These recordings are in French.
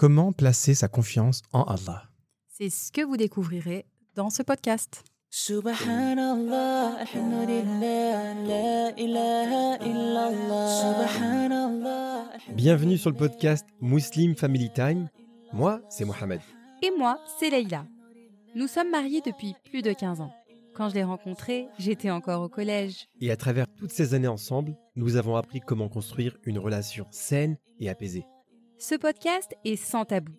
Comment placer sa confiance en Allah? C'est ce que vous découvrirez dans ce podcast. Subhanallah, alhamdulillah, la ilaha illallah. Subhanallah. Bienvenue sur le podcast Muslim Family Time. Moi, c'est Mohamed. Et moi, c'est Leïla. Nous sommes mariés depuis plus de 15 ans. Quand je l'ai rencontré, j'étais encore au collège. Et à travers toutes ces années ensemble, nous avons appris comment construire une relation saine et apaisée. Ce podcast est sans tabou.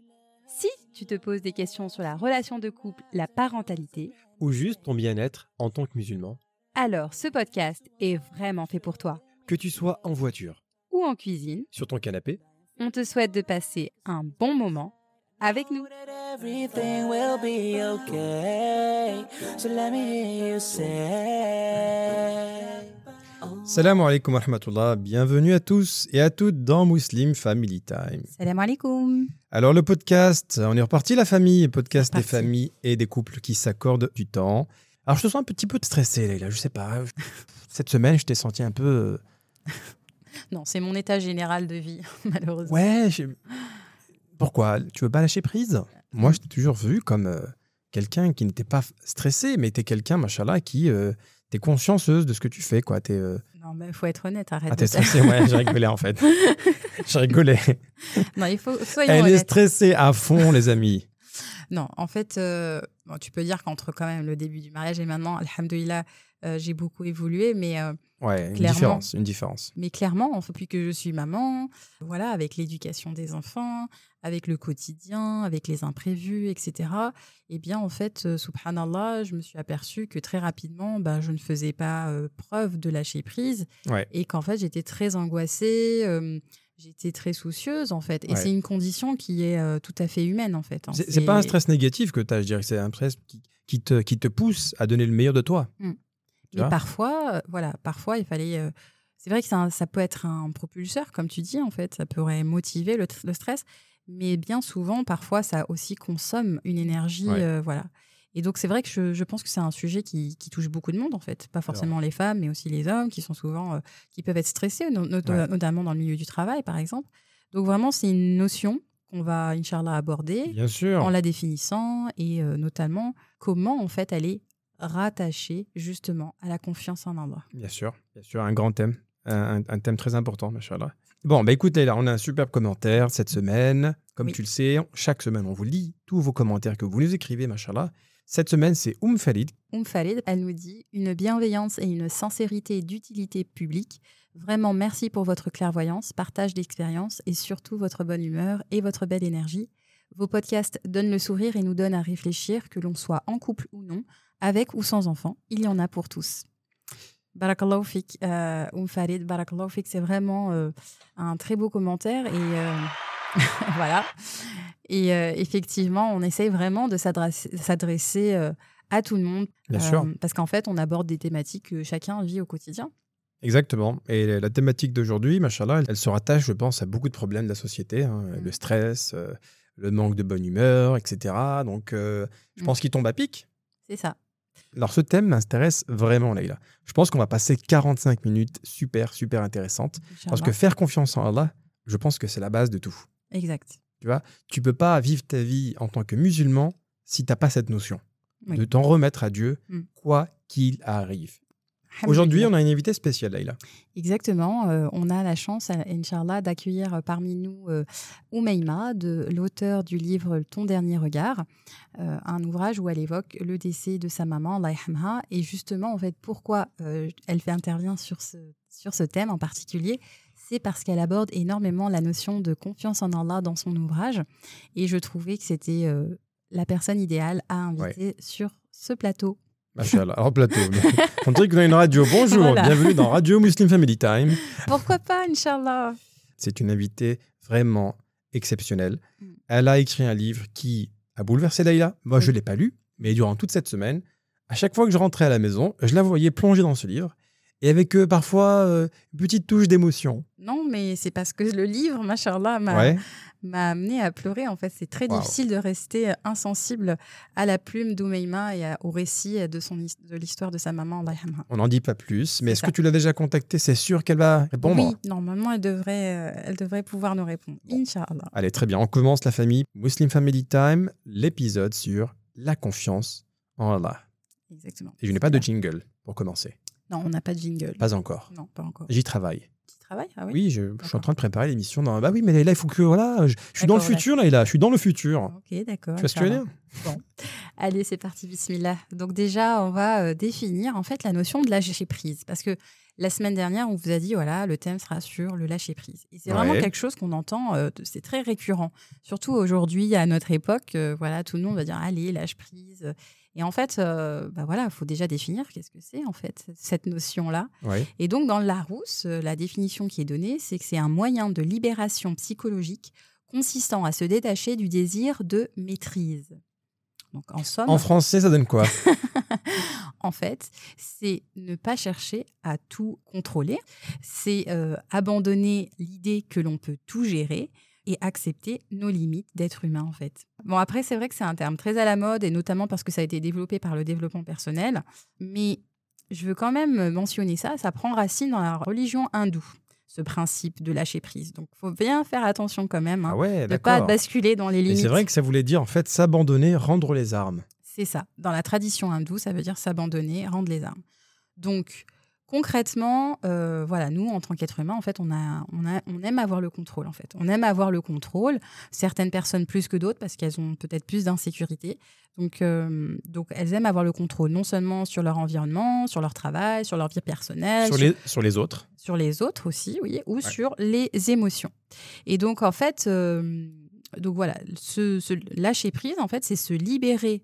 Si tu te poses des questions sur la relation de couple, la parentalité, Ou juste ton bien-être en tant que musulman. alors ce podcast est vraiment fait pour toi. Que tu sois en voiture, Ou en cuisine, sur ton canapé, on te souhaite de passer un bon moment avec nous. Salam alaikum wa rahmatullah, bienvenue à tous et à toutes dans Muslim Family Time. Salam alaikum. Alors le podcast, on est reparti la famille, podcast des familles et des couples qui s'accordent du temps. Alors je te sens un petit peu stressé là, je sais pas. Cette semaine, je t'ai senti un peu... euh, Non, c'est mon état général de vie, malheureusement. Ouais, je- pourquoi? Tu veux pas lâcher prise? Moi, je t'ai toujours vu comme euh, quelqu'un qui n'était pas stressé, mais t'es quelqu'un, machallah, qui... Euh, T'es consciencieuse de ce que tu fais, quoi. T'es euh, Non, mais faut être honnête, arrête. ah, t'es faire- stressé, ouais, j'ai rigolé en fait. j'ai rigolé. Non, il faut soyons Elle est honnêtes. stressée à fond, les amis. Non, en fait, euh, bon, tu peux dire qu'entre quand même le début du mariage et maintenant, alhamdoulilah, euh, j'ai beaucoup évolué, mais, euh, Ouais, une Clairement. différence, une différence. mais clairement, depuis que je suis maman, voilà, avec l'éducation des enfants, avec le quotidien, avec les imprévus, etc., eh bien, en fait, euh, subhanallah, je me suis aperçue que très rapidement, bah, je ne faisais pas euh, preuve de lâcher prise Ouais. et qu'en fait, j'étais très angoissée. J'étais très soucieuse en fait, et Ouais. c'est une condition qui est euh, tout à fait humaine en fait. hein. C'est pas un stress négatif que tu as, je dirais que c'est un stress qui, qui te, qui te pousse à donner le meilleur de toi. Tu Mais parfois, euh, voilà, parfois il fallait. euh, c'est vrai que ça peut être un propulseur, comme tu dis, en fait, ça pourrait motiver le, tr- le stress, mais bien souvent, parfois, ça aussi consomme une énergie, Ouais. euh, voilà. Et donc c'est vrai que je, je pense que c'est un sujet qui, qui touche beaucoup de monde en fait, pas forcément les femmes, mais aussi les hommes qui sont souvent, qui peuvent être stressés, no- no- Ouais. notamment dans le milieu du travail, par exemple. Donc vraiment, c'est une notion qu'on va, Inch'Allah, aborder Bien sûr. en la définissant et notamment comment en fait elle est rattachée justement à la confiance en Allah. Bien sûr, bien sûr, un grand thème, un, thème très important, machallah. Bon, bah écoutez, là, on a un superbe commentaire cette semaine. Comme Oui. tu le sais, chaque semaine, on vous lit tous vos commentaires que vous nous écrivez, machallah. Cette semaine, c'est Oum Falid. Oum Khalid, elle nous dit une bienveillance et une sincérité d'utilité publique. Vraiment merci pour votre clairvoyance, partage d'expérience et surtout votre bonne humeur et votre belle énergie. Vos podcasts donnent le sourire et nous donnent à réfléchir que l'on soit en couple ou non, avec ou sans enfants, il y en a pour tous. Barakallahu fik, euh, Farid, Barakallahu fik, c'est vraiment euh, un très beau commentaire et euh, voilà. Et euh, effectivement, on essaye vraiment de s'adresser à tout le monde. Bien sûr. Parce qu'en fait, on aborde des thématiques que chacun vit au quotidien. Exactement. Et la thématique d'aujourd'hui, machallah, elle se rattache, je pense, à beaucoup de problèmes de la société. hein. Mm. Le stress, euh, le manque de bonne humeur, etc. Donc, euh, je Mm. pense qu'il tombe à pic. C'est ça. Alors, ce thème m'intéresse vraiment, Leïla. Je pense qu'on va passer 45 minutes super, super intéressantes. Parce que faire confiance en Allah, je pense que c'est la base de tout. Exact. Tu peux pas vivre ta vie en tant que musulman si tu n'as pas cette notion Oui. de t'en remettre à Dieu, Mm. quoi qu'il arrive. Aujourd'hui, on a une invitée spéciale, Leïla. Exactement. euh, on a la chance, euh, Inch'Allah, d'accueillir euh, parmi nous euh, Oumaima, de l'auteur du livre Ton dernier regard, euh, un ouvrage où elle évoque le décès de sa maman, Allah yarhamha, et justement, en fait, pourquoi elle fait intervient sur ce, sur ce thème en particulier c'est parce qu'elle aborde énormément la notion de confiance en Allah dans son ouvrage. Et je trouvais que c'était la personne idéale à inviter sur ce plateau. Machallah. Alors, plateau. on dirait qu'on a une radio. Bonjour, Voilà. bienvenue dans Radio Muslim Family Time. Pourquoi pas, Inch'Allah C'est une invitée vraiment exceptionnelle. Mm. Elle a écrit un livre qui a bouleversé Leïla. Moi, je ne l'ai pas lu, mais durant toute cette semaine, à chaque fois que je rentrais à la maison, je la voyais plonger dans ce livre. Et avec euh, parfois euh, une petite touche d'émotion. Non, mais c'est parce que le livre, machallah, m'a Ouais. m'a amené à pleurer. En fait, c'est très difficile de rester euh, insensible à la plume d'Oumeima et à- au récit de, son, his- de l'histoire de sa maman. On n'en dit pas plus, mais est-ce que tu l'as déjà contactée? C'est sûr qu'elle va répondre Oui, normalement, elle devrait, euh, elle devrait pouvoir nous répondre. Inch'Allah. Allez, très bien. On commence la famille Muslim Family Time, l'épisode sur la confiance en Allah. Exactement. Et je n'ai pas de jingle pour commencer. Non, on n'a pas de jingle. Pas encore. Non, pas encore. J'y travaille. Ah oui, Oui, je, je suis en train de préparer l'émission. Dans... Bah oui, mais là, il faut que. Voilà, je, je suis dans le futur, là, là. Je suis dans le futur. Ok, d'accord. Tu vois ce que je veux dire? Allez, c'est parti, bismillah. Donc déjà, on va euh, définir en fait la notion de lâcher prise. Parce que la semaine dernière, on vous a dit, voilà, le thème sera sur le lâcher prise. Et c'est vraiment quelque chose qu'on entend, euh, c'est très récurrent. Surtout aujourd'hui, à notre époque, euh, voilà, tout le monde va dire, allez, lâche prise. Et en fait, euh, bah voilà, il faut déjà définir qu'est-ce que c'est en fait cette notion-là. Et donc, dans le Larousse, euh, la définition qui est donnée, c'est que c'est un moyen de libération psychologique consistant à se détacher du désir de maîtrise. Donc, en somme, En français, ça donne quoi? En fait, c'est ne pas chercher à tout contrôler, c'est euh, abandonner l'idée que l'on peut tout gérer et accepter nos limites d'être humain en fait. Bon après c'est vrai que c'est un terme très à la mode et notamment parce que ça a été développé par le développement personnel, mais je veux quand même mentionner ça, ça prend racine dans la religion hindoue, ce principe de lâcher prise. Donc faut bien faire attention quand même, hein, Ah ouais, de pas basculer dans les limites. c'est vrai que ça voulait dire, en fait, s'abandonner, rendre les armes. C'est ça. Dans la tradition hindoue, ça veut dire s'abandonner, rendre les armes. Donc, concrètement, euh, voilà, nous, en tant qu'être humain, en fait, on, a, on, a, on aime avoir le contrôle, en fait. On aime avoir le contrôle. Certaines personnes plus que d'autres parce qu'elles ont peut-être plus d'insécurité. Donc, euh, donc, elles aiment avoir le contrôle non seulement sur leur environnement, sur leur travail, sur leur vie personnelle, Sur les, sur les autres. sur les autres aussi, oui, ou sur les émotions. Et donc, en fait, euh, donc voilà, ce, ce lâcher prise, en fait, c'est se libérer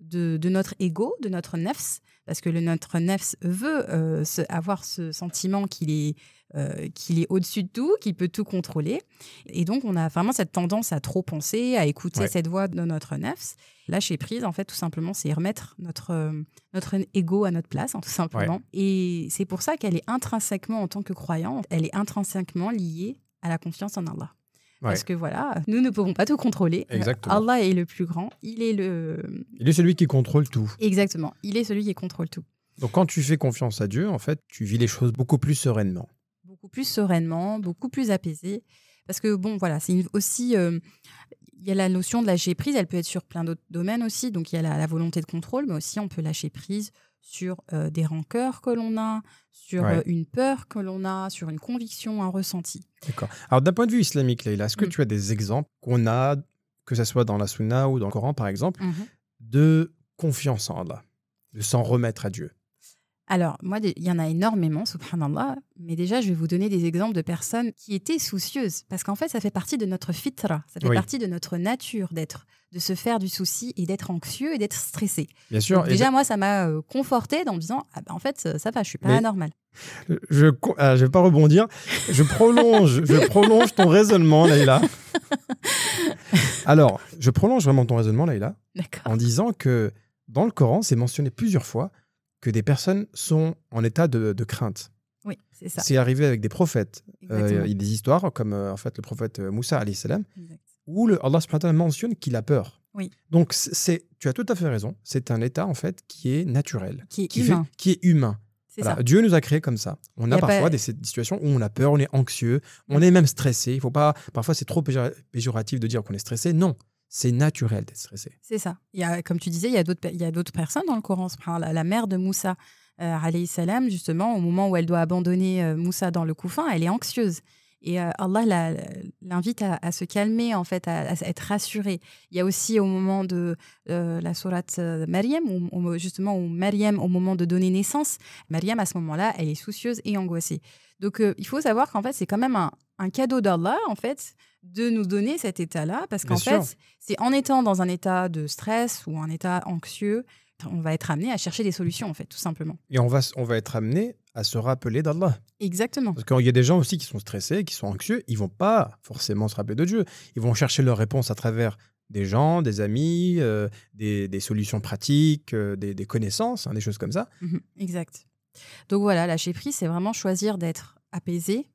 de, de notre ego, de notre nefs, parce que le, notre nefs veut euh, se- avoir ce sentiment qu'il est, euh, qu'il est au-dessus de tout, qu'il peut tout contrôler. Et donc, on a vraiment cette tendance à trop penser, à écouter Ouais. cette voix de notre nefs. Lâcher prise, en fait, tout simplement, c'est remettre notre, euh, notre ego à notre place, hein, tout simplement. Et c'est pour ça qu'elle est intrinsèquement, en tant que croyante, elle est intrinsèquement liée à la confiance en Allah. Parce que voilà, nous ne pouvons pas tout contrôler. Euh, Exactement. Allah est le plus grand. Il est le. Il est celui qui contrôle tout. Exactement. Il est celui qui contrôle tout. Donc quand tu fais confiance à Dieu, en fait, tu vis les choses beaucoup plus sereinement. Beaucoup plus sereinement, beaucoup plus apaisé. Parce que bon, voilà, c'est aussi. euh, il y a la notion de lâcher prise, elle peut être sur plein d'autres domaines aussi. Donc il y a la, la volonté de contrôle, mais aussi on peut lâcher prise sur euh, des rancœurs que l'on a, sur Ouais. euh, une peur que l'on a, sur une conviction, un ressenti. D'accord. Alors d'un point de vue islamique, Leïla, est-ce que Mm. tu as des exemples qu'on a, que ce soit dans la Sunna ou dans le Coran par exemple, Mhm. de confiance en Allah, de s'en remettre à Dieu? Alors, moi, il y en a énormément, subhanallah. Mais déjà, je vais vous donner des exemples de personnes qui étaient soucieuses. Parce qu'en fait, ça fait partie de notre fitra. Ça fait Oui. partie de notre nature d'être, de se faire du souci et d'être anxieux et d'être stressé. Bien sûr. Donc, et déjà, moi, ça m'a euh, conforté en me disant, ah bah, en fait, ça, ça va, je suis pas Mais- anormal. je, co- ah, vais pas rebondir. Je prolonge, je prolonge ton raisonnement, Leïla. Alors, je prolonge vraiment ton raisonnement, Leïla, en disant que dans le Coran, c'est mentionné plusieurs fois que des personnes sont en état de, de crainte. Oui, c'est ça. C'est arrivé avec des prophètes. Euh, il y a des histoires, comme euh, en fait le prophète euh, Moussa, salam, où le, Allah subhanahu wa ta'ala mentionne qu'il a peur. Oui. Donc, c'est- tu as tout à fait raison. C'est un état, en fait, qui est naturel, Qui est qui, fait- humain. qui est humain. C'est Voilà, ça. Dieu nous a créés comme ça. On a a parfois pas- des situations où on a peur, on est anxieux, on est même stressé. Il faut pas. Parfois, c'est trop péjora- péjoratif de dire qu'on est stressé. Non, c'est naturel d'être stressé. C'est ça. Il y a, comme tu disais, il y a d'autres, personnes dans le Coran. La, la mère de Moussa, euh, alayhi salam, justement, au moment où elle doit abandonner euh, Moussa dans le couffin, elle est anxieuse. Et euh, Allah la- l'invite à, se calmer, en fait, à, être rassurée. Il y a aussi au moment de euh, la sourate Maryam, où, justement, où Maryam, au moment de donner naissance, Maryam, à ce moment-là, elle est soucieuse et angoissée. Donc, il faut savoir qu'en fait, c'est quand même un cadeau d'Allah, en fait, de nous donner cet état-là, parce qu'en fait, c'est en étant dans un état de stress ou un état anxieux, on va être amené à chercher des solutions, en fait, tout simplement. Et on va, on va être amené à se rappeler d'Allah. Exactement. Parce qu'il y a des gens aussi qui sont stressés, qui sont anxieux, ils vont pas forcément se rappeler de Dieu. Ils vont chercher leur réponse à travers des gens, des amis, euh, des, des solutions pratiques, euh, des, des connaissances, hein, des choses comme ça. Mhm, Exact. Donc voilà, lâcher prise, c'est vraiment choisir d'être apaisé.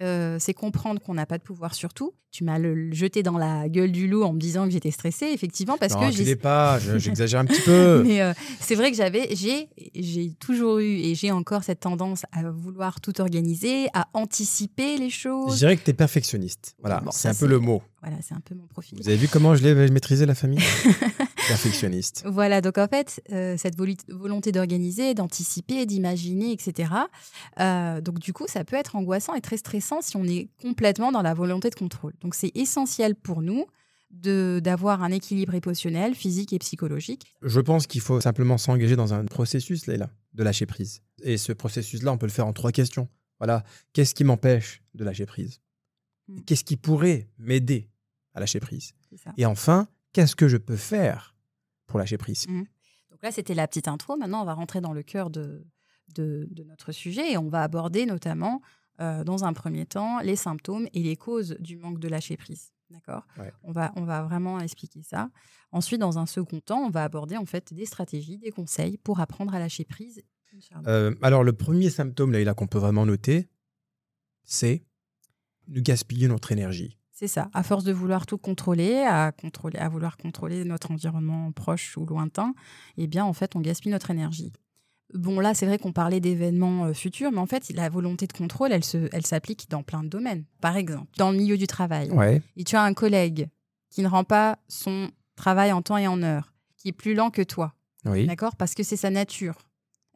Euh, c'est comprendre qu'on n'a pas de pouvoir sur tout. Tu m'as le, jeté dans la gueule du loup en me disant que j'étais stressée, effectivement, parce non, que l'es pas, je- j'exagère un petit peu. Mais euh, c'est vrai que j'avais, j'ai, j'ai toujours eu et j'ai encore cette tendance à vouloir tout organiser, à anticiper les Je choses. dirais que tu es perfectionniste. Voilà, Bon, c'est un peu le mot. Voilà, c'est un peu mon profil. Vous avez vu comment je l'ai maîtrisé la famille Perfectionniste. Voilà, donc en fait, euh, cette volonté d'organiser, d'anticiper, d'imaginer, etc. euh, donc du coup, ça peut être angoissant et très stressant si on est complètement dans la volonté de contrôle. Donc c'est essentiel pour nous de d'avoir un équilibre émotionnel, physique et psychologique. Je pense qu'il faut simplement s'engager dans un processus, là, de lâcher prise. Et ce processus-là, on peut le faire en trois questions. Voilà, qu'est-ce qui m'empêche de lâcher prise? Mm. Qu'est-ce qui pourrait m'aider à lâcher prise? Et enfin, qu'est-ce que je peux faire pour lâcher prise Donc là, c'était la petite intro. Maintenant, on va rentrer dans le cœur de, de, de notre sujet et on va aborder notamment, euh, dans un premier temps, les symptômes et les causes du manque de lâcher prise. D'accord? Ouais. on, va, on va vraiment expliquer ça. Ensuite, dans un second temps, on va aborder en fait des stratégies, des conseils pour apprendre à lâcher prise. Euh, alors, le premier symptôme, là, qu'on peut vraiment noter, c'est de gaspiller notre énergie. C'est ça. À force de vouloir tout contrôler, à contrôler, à vouloir contrôler notre environnement proche ou lointain, eh bien, en fait, on gaspille notre énergie. Bon, là, c'est vrai qu'on parlait d'événements euh, futurs, mais en fait, la volonté de contrôle, elle se, elle s'applique dans plein de domaines. Par exemple, dans le milieu du travail, Ouais. et tu as un collègue qui ne rend pas son travail en temps et en heure, qui est plus lent que toi, Oui. d'accord? Parce que c'est sa nature.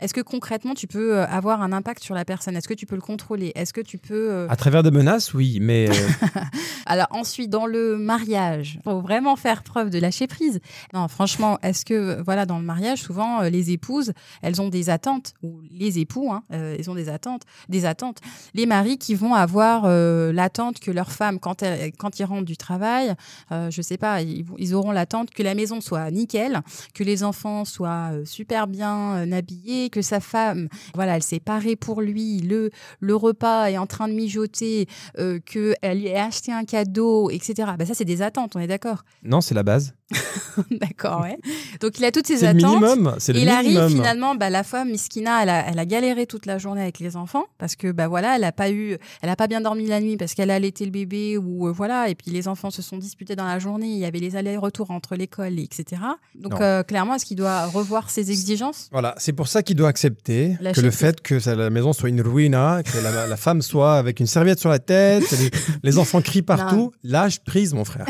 Est-ce que concrètement, tu peux euh, avoir un impact sur la personne? Est-ce que tu peux le contrôler? Est-ce que tu peux... euh, À travers de menaces, oui, mais euh, Alors ensuite, dans le mariage, faut vraiment faire preuve de lâcher prise. Non, franchement, est-ce que voilà, dans le mariage, souvent les épouses, elles ont des attentes ou les époux, hein, euh, ils ont des attentes, des attentes. Les maris qui vont avoir l'attente que leur femme, quand elle, quand ils rentrent du travail, je sais pas, ils, auront l'attente que la maison soit nickel, que les enfants soient super bien habillés, que sa femme, voilà, elle s'est parée pour lui, le le repas est en train de mijoter, euh, qu'elle lui ait acheté un cadeau, etc. Bah, ça, c'est des attentes, on est d'accord non, c'est la base. D'accord, ouais. Donc, il a toutes le attentes. minimum. C'est le Il arrive finalement, bah, la femme Miskina, elle a, elle a galéré toute la journée avec les enfants parce que bah voilà, elle a pas eu, elle a pas bien dormi la nuit parce qu'elle a allaité le bébé ou euh, voilà, et puis les enfants se sont disputés dans la journée. Il y avait les allers-retours entre l'école, et etc. Donc Non. euh, clairement, est-ce qu'il doit revoir ses exigences? Voilà, c'est pour ça qu'il doit accepter que le fait que la maison soit une ruina, que la, la femme soit avec une serviette sur la tête, les, les enfants crient partout. Lâche prise, mon frère.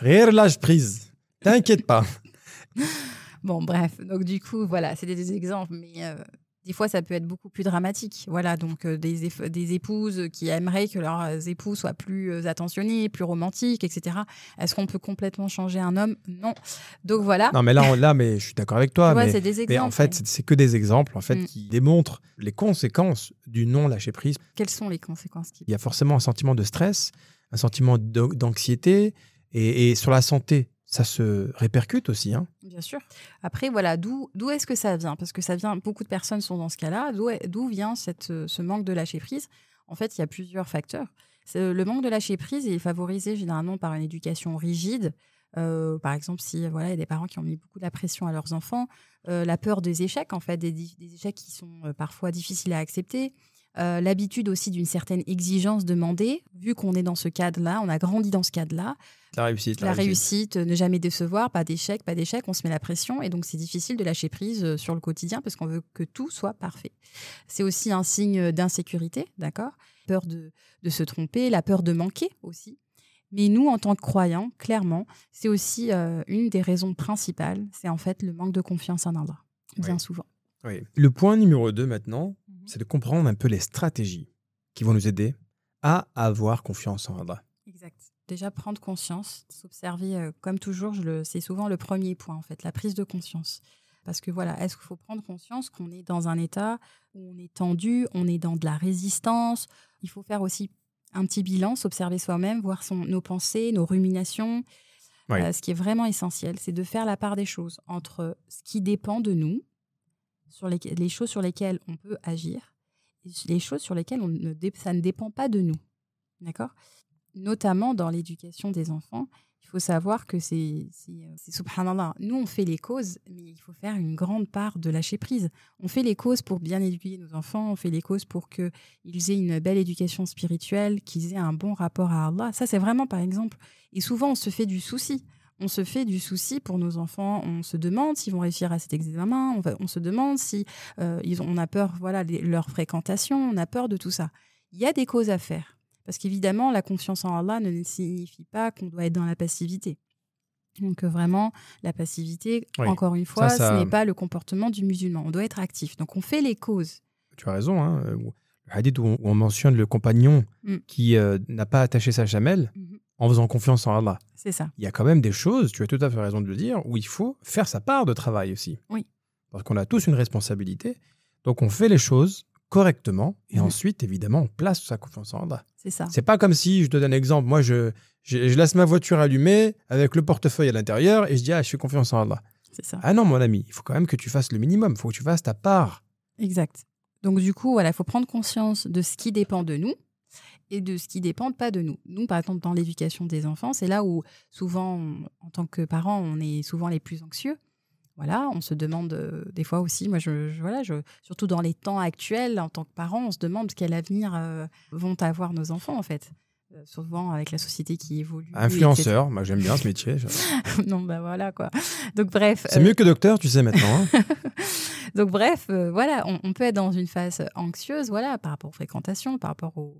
Rire, lâche prise. T'inquiète pas. Bon, bref. Donc du coup, voilà, c'est des, exemples, mais euh, des fois, ça peut être beaucoup plus dramatique. Voilà, donc euh, des, épouses qui aimeraient que leurs époux soient plus euh, attentionnés, plus romantiques, etc. Est-ce qu'on peut complètement changer un homme? Non. Donc voilà. Non, mais là, on- là mais je suis d'accord avec toi. Tu vois, mais, c'est des exemples. mais en fait, c'est- c'est que des exemples en fait, Mm. qui démontrent les conséquences du non-lâcher prise. quelles sont les conséquences. Il y a forcément un sentiment de stress, un sentiment d'anxiété, et, et sur la santé, ça se répercute aussi. hein. Bien sûr. Après, voilà, d'où est-ce que ça vient? Parce que ça vient, beaucoup de personnes sont dans ce cas-là. D'où vient cette, euh, ce manque de lâcher prise? En fait, il y a plusieurs facteurs. C'est- Le manque de lâcher prise est favorisé généralement par une éducation rigide. Euh, par exemple, si voilà, il y a des parents qui ont mis beaucoup de la pression à leurs enfants, euh, la peur des échecs, en fait, des, échecs qui sont euh, parfois difficiles à accepter, euh, l'habitude aussi d'une certaine exigence demandée, vu qu'on est dans ce cadre-là, on a grandi dans ce cadre-là, La réussite. la réussite, euh, ne jamais décevoir, pas d'échec, pas d'échec, on se met la pression et donc c'est difficile de lâcher prise euh, sur le quotidien parce qu'on veut que tout soit parfait. C'est aussi un signe d'insécurité, d'accord? Peur de, de se tromper, la peur de manquer aussi. Mais nous, en tant que croyants, clairement, c'est aussi euh, une des raisons principales, c'est en fait le manque de confiance en Allah, bien Oui. souvent. Oui. Le point numéro 2 maintenant, c'est de comprendre un peu les stratégies qui vont nous aider à avoir confiance en Allah. Exact. Déjà prendre conscience, s'observer, euh, comme toujours, je le, c'est souvent le premier point en fait, la prise de conscience. Parce que voilà, est-ce qu'il faut prendre conscience qu'on est dans un état où on est tendu, on est dans de la résistance? Il faut faire aussi un petit bilan, s'observer soi-même, voir son, nos pensées, nos ruminations. Oui. Euh, ce qui est vraiment essentiel, c'est de faire la part des choses entre ce qui dépend de nous, sur les, choses sur lesquelles on peut agir, et les choses sur lesquelles on ne, ça ne dépend pas de nous. D'accord? Notamment dans l'éducation des enfants, il faut savoir que euh, c'est subhanallah. Nous, on fait les causes, mais il faut faire une grande part de lâcher prise. On fait les causes pour bien éduquer nos enfants, on fait les causes pour qu'ils aient une belle éducation spirituelle, qu'ils aient un bon rapport à Allah. Ça, c'est vraiment, par exemple, et souvent, on se fait du souci. On se fait du souci pour nos enfants. On se demande s'ils vont réussir à cet examen. On, va- on se demande si euh, ils ont, on a peur, voilà, les- leur fréquentation. On a peur de tout ça. Il y a des causes à faire. Parce qu'évidemment, la confiance en Allah ne signifie pas qu'on doit être dans la passivité. Donc euh, vraiment, la passivité, Oui. encore une fois, ça- ce n'est pas le comportement du musulman. On doit être actif. Donc on fait les causes. Tu as raison. Hein, euh, le hadith où on, mentionne le compagnon Mm. qui euh, n'a pas attaché sa chamelle Mhm. En faisant confiance en Allah. C'est ça. Il y a quand même des choses, tu as tout à fait raison de le dire, où il faut faire sa part de travail aussi. Oui. Parce qu'on a tous une responsabilité. Donc on fait les choses correctement et Mhm. ensuite, évidemment, on place sa confiance en Allah. C'est ça. C'est pas comme si, je te donne un exemple, moi je, je, je laisse ma voiture allumée avec le portefeuille à l'intérieur et je dis, ah, je fais confiance en Allah. C'est ça. Ah non, mon ami, il faut quand même que tu fasses le minimum, il faut que tu fasses ta part. Exact. Donc du coup, voilà, il faut prendre conscience de ce qui dépend de nous et de ce qui dépend pas de nous. Nous, par exemple, dans l'éducation des enfants, c'est là où souvent, on- en tant que parents, on est souvent les plus anxieux. Voilà, on se demande euh, des fois aussi, moi, je, je- voilà, je, surtout dans les temps actuels, en tant que parents, on se demande quel avenir euh, vont avoir nos enfants, en fait. Euh, souvent avec la société qui évolue. Influenceur, moi j'aime bien ce métier. non, bah voilà quoi. Donc bref. C'est euh, mieux que docteur, tu sais maintenant. hein. donc bref, euh, voilà, on, on peut être dans une phase anxieuse, voilà, par rapport aux fréquentations, par rapport au.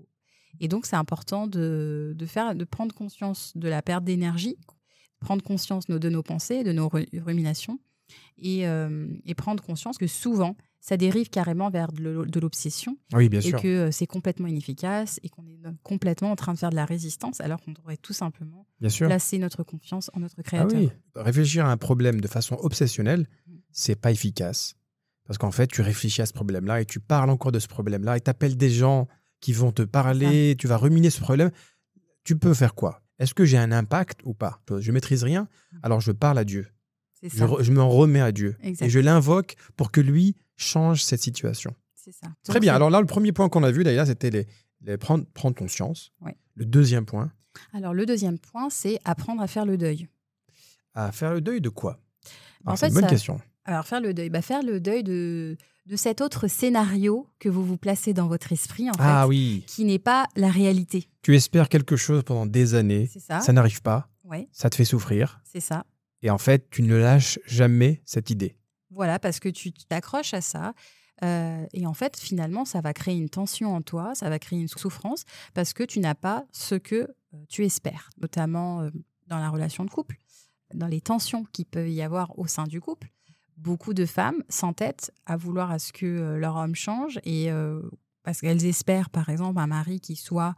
Et donc c'est important de, de faire, de prendre conscience de la perte d'énergie, prendre conscience de nos- pensées, de nos ru- ruminations, et, euh, et prendre conscience que souvent ça dérive carrément vers de l'o- de l'obsession oui, bien et sûr. que euh, c'est complètement inefficace et qu'on est complètement en train de faire de la résistance alors qu'on devrait tout simplement Bien sûr. placer notre confiance en notre Ah créateur. oui, réfléchir à un problème de façon obsessionnelle, Mm. c'est pas efficace. Parce qu'en fait, tu réfléchis à ce problème-là et tu parles encore de ce problème-là et tu appelles des gens qui vont te parler, tu vas ruminer ce problème. Tu peux faire quoi? Est-ce que j'ai un impact ou pas? Je maîtrise rien, alors je parle à Dieu. Je, re- je m'en remets à Dieu. Exact. Et je l'invoque pour que lui change cette situation. C'est ça. Très Donc, bien. Alors là, le premier point qu'on a vu, d'ailleurs, c'était les, les prendre, prendre conscience. Ouais. Le deuxième point, Alors, le deuxième point, c'est apprendre à faire le deuil. à faire le deuil de quoi? En Alors, C'est fait, une bonne ça- question. Alors, faire le deuil, bah, faire le deuil de, de cet autre scénario que vous vous placez dans votre esprit, en Ah fait, oui, qui n'est pas la réalité. tu espères quelque chose pendant des années, ça ça n'arrive pas, Ouais, ça te fait souffrir. c'est ça. Et en fait, tu ne lâches jamais cette idée. Voilà, parce que tu t'accroches à ça. euh, et en fait, finalement, ça va créer une tension en toi, ça va créer une souffrance, parce que tu n'as pas ce que euh, tu espères, notamment euh, dans la relation de couple, dans les tensions qu'il peut y avoir au sein du couple. Beaucoup de femmes s'entêtent à vouloir à ce que euh, leur homme change, et euh, parce qu'elles espèrent, par exemple, un mari qui soit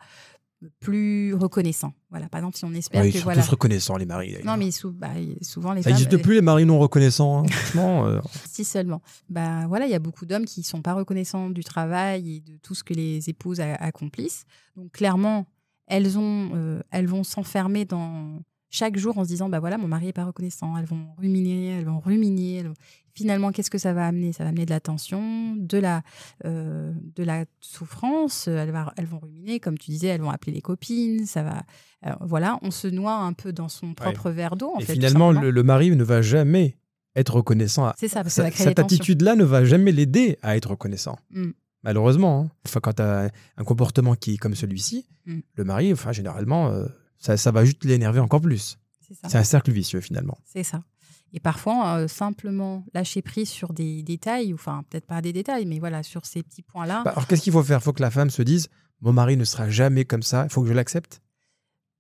plus reconnaissant. Voilà, par exemple, si on espère Ouais, que ils sont voilà. tous reconnaissants, les maris. Non, mais sou- bah, souvent les ça femmes. n'existe plus, les maris non reconnaissants. hein. Franchement, euh, Si seulement. Bah voilà, il y a beaucoup d'hommes qui sont pas reconnaissants du travail et de tout ce que les épouses accomplissent. Donc clairement, elles ont, euh, elles vont s'enfermer dans chaque jour en se disant bah voilà, mon mari est pas reconnaissant. Elles vont ruminer, elles vont ruminer. elles vont- Finalement, qu'est-ce que ça va amener? Ça va amener de la tension, de la, euh, de la souffrance. Elles, va- elles vont ruminer, comme tu disais, elles vont appeler les copines. Ça va, alors, voilà, on se noie un peu dans son propre verre d'eau. En et fait, finalement, le, le mari ne va jamais être reconnaissant. à- c'est ça, parce que ça cette tensions. attitude-là ne va jamais l'aider à être reconnaissant. Mm. Malheureusement. hein. Enfin, quand tu as un comportement qui est comme celui-ci, Mm. le mari, enfin, généralement, euh, ça, ça va juste l'énerver encore plus. C'est un cercle vicieux, finalement. C'est ça. Et parfois, euh, simplement lâcher prise sur des détails, ou enfin, peut-être pas des détails, mais voilà, sur ces petits points-là. Bah, alors, qu'est-ce qu'il faut faire? Il faut que la femme se dise Mon mari ne sera jamais comme ça, il faut que je l'accepte?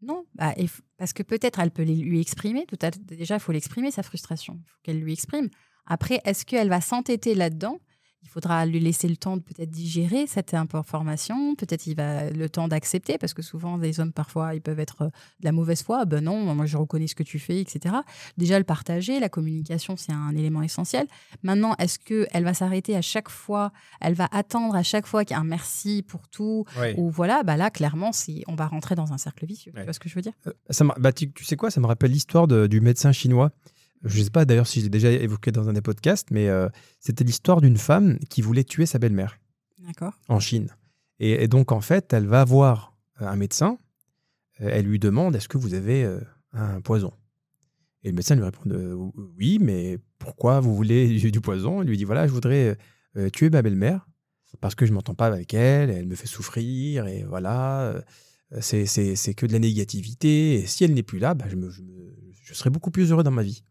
non, bah, et parce que peut-être elle peut lui exprimer. Tout à, déjà, il faut l'exprimer, sa frustration. Il faut qu'elle lui exprime. Après, est-ce qu'elle va s'entêter là-dedans? Il faudra lui laisser le temps de peut-être digérer cette information. Peut-être il va le temps d'accepter, parce que souvent, les hommes, parfois, ils peuvent être euh, de la mauvaise foi. Ben non, moi, je reconnais ce que tu fais, etc. Déjà, le partager, la communication, c'est un élément essentiel. Maintenant, est-ce qu'elle va s'arrêter à chaque fois? Elle va attendre à chaque fois qu'il y a un merci pour tout? Ou voilà, bah là, clairement, c'est, on va rentrer dans un cercle vicieux. Tu vois ce que je veux dire? Euh, Ça bah, tu, tu sais quoi? Ça me rappelle l'histoire de- du médecin chinois. Je ne sais pas d'ailleurs si je l'ai déjà évoqué dans un des podcasts, mais euh, c'était l'histoire d'une femme qui voulait tuer sa belle-mère D'accord. en Chine. Et, et donc, en fait, elle va voir un médecin. Euh, Elle lui demande Est-ce que vous avez euh, un poison? Et le médecin lui répond euh, Oui, mais pourquoi vous voulez du, poison? Il lui dit Voilà, je voudrais tuer ma belle-mère parce que je m'entends pas avec elle, elle me fait souffrir, et voilà, c'est que de la négativité. Et si elle n'est plus là, bah, je, me- je me- je serai beaucoup plus heureux dans ma vie.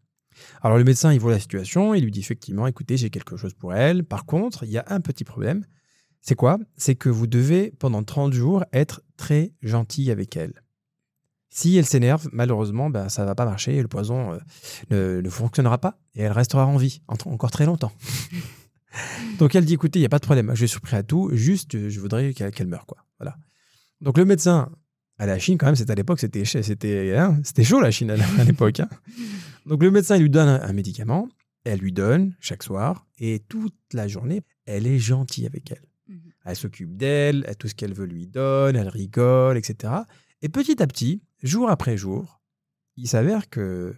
Alors le médecin, il voit la situation, il lui dit effectivement Écoutez, j'ai quelque chose pour elle. Par contre, il y a un petit problème. C'est quoi? C'est que vous devez, pendant 30 jours, être très gentil avec elle. Si elle s'énerve, malheureusement, ben, ça va pas marcher et le poison euh, ne, ne fonctionnera pas et elle restera en vie en- encore très longtemps. Donc elle dit écoutez, il n'y a pas de problème, je suis prêt à tout, juste je voudrais qu'elle meure. Quoi. Voilà. Donc le médecin, à la Chine, quand même, c'était à l'époque, hein, c'était chaud la Chine à l'époque. hein. Donc le médecin il lui donne un, médicament, elle lui donne chaque soir et toute la journée, elle est gentille avec elle. Mhm. Elle s'occupe d'elle, elle- tout ce qu'elle veut lui donne, elle rigole, etc. Et petit à petit, jour après jour, il s'avère que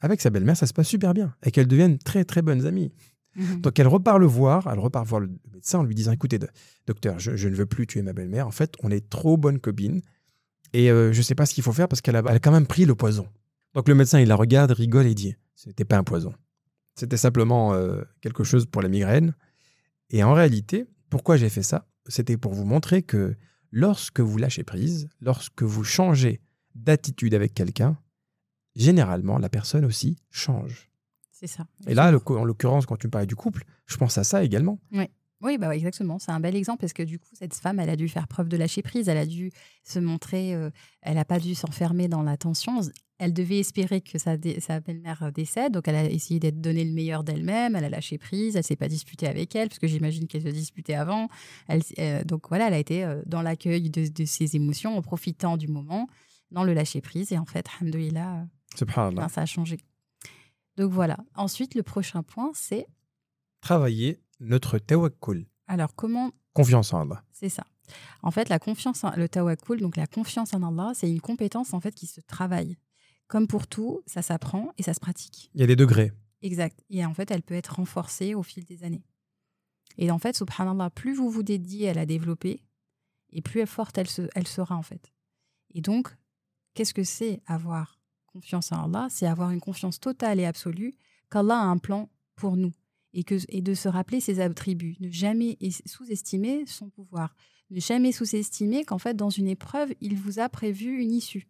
avec sa belle-mère, ça se passe super bien et qu'elles deviennent très très bonnes amies. Mhm. Donc elle repart le voir, elle repart voir le médecin en lui disant écoutez, do- docteur, je, je ne veux plus tuer ma belle-mère. En fait, on est trop bonnes copines et euh, je ne sais pas ce qu'il faut faire parce qu'elle a, elle a quand même pris le poison. Donc le médecin, il la regarde, rigole et dit ce n'était pas un poison. C'était simplement euh, quelque chose pour la migraine. Et en réalité, pourquoi j'ai fait ça? C'était pour vous montrer que lorsque vous lâchez prise, lorsque vous changez d'attitude avec quelqu'un, généralement, la personne aussi change. C'est ça. Et là, en l'occurrence, quand tu me parlais du couple, je pense à ça également. Oui, bah ouais, exactement. C'est un bel exemple parce que du coup, cette femme, elle a dû faire preuve de lâcher prise. Elle a dû se montrer. euh, elle n'a pas dû s'enfermer dans la tension. Elle devait espérer que sa, dé- sa belle-mère euh, décède. Donc, elle a essayé d'être donné le meilleur d'elle-même. Elle a lâché prise. Elle s'est pas disputée avec elle parce que j'imagine qu'elle se disputait avant. Elle, euh, donc voilà, elle a été dans l'accueil de, de ses émotions en profitant du moment, dans le lâcher prise. Et en fait, alhamdoulilah, Subhanallah. ben, ça a changé. Donc voilà. Ensuite, le prochain point, c'est Travailler notre tawakkul, alors comment confiance en Allah. C'est ça. En fait, la confiance, en- le tawakkul, donc la confiance en Allah, c'est une compétence en fait qui se travaille. Comme pour tout, ça s'apprend et ça se pratique. Il y a des degrés. Exact. Et en fait, elle peut être renforcée au fil des années. Et en fait, subhanallah, plus vous vous dédiez à la développer, et plus forte elle, se- elle sera en fait. Et donc, qu'est-ce que c'est avoir confiance en Allah? C'est avoir une confiance totale et absolue qu'Allah a un plan pour nous. Et, que, et de se rappeler ses attributs. Ne jamais es- sous-estimer son pouvoir. Ne jamais sous-estimer qu'en fait, dans une épreuve, il vous a prévu une issue.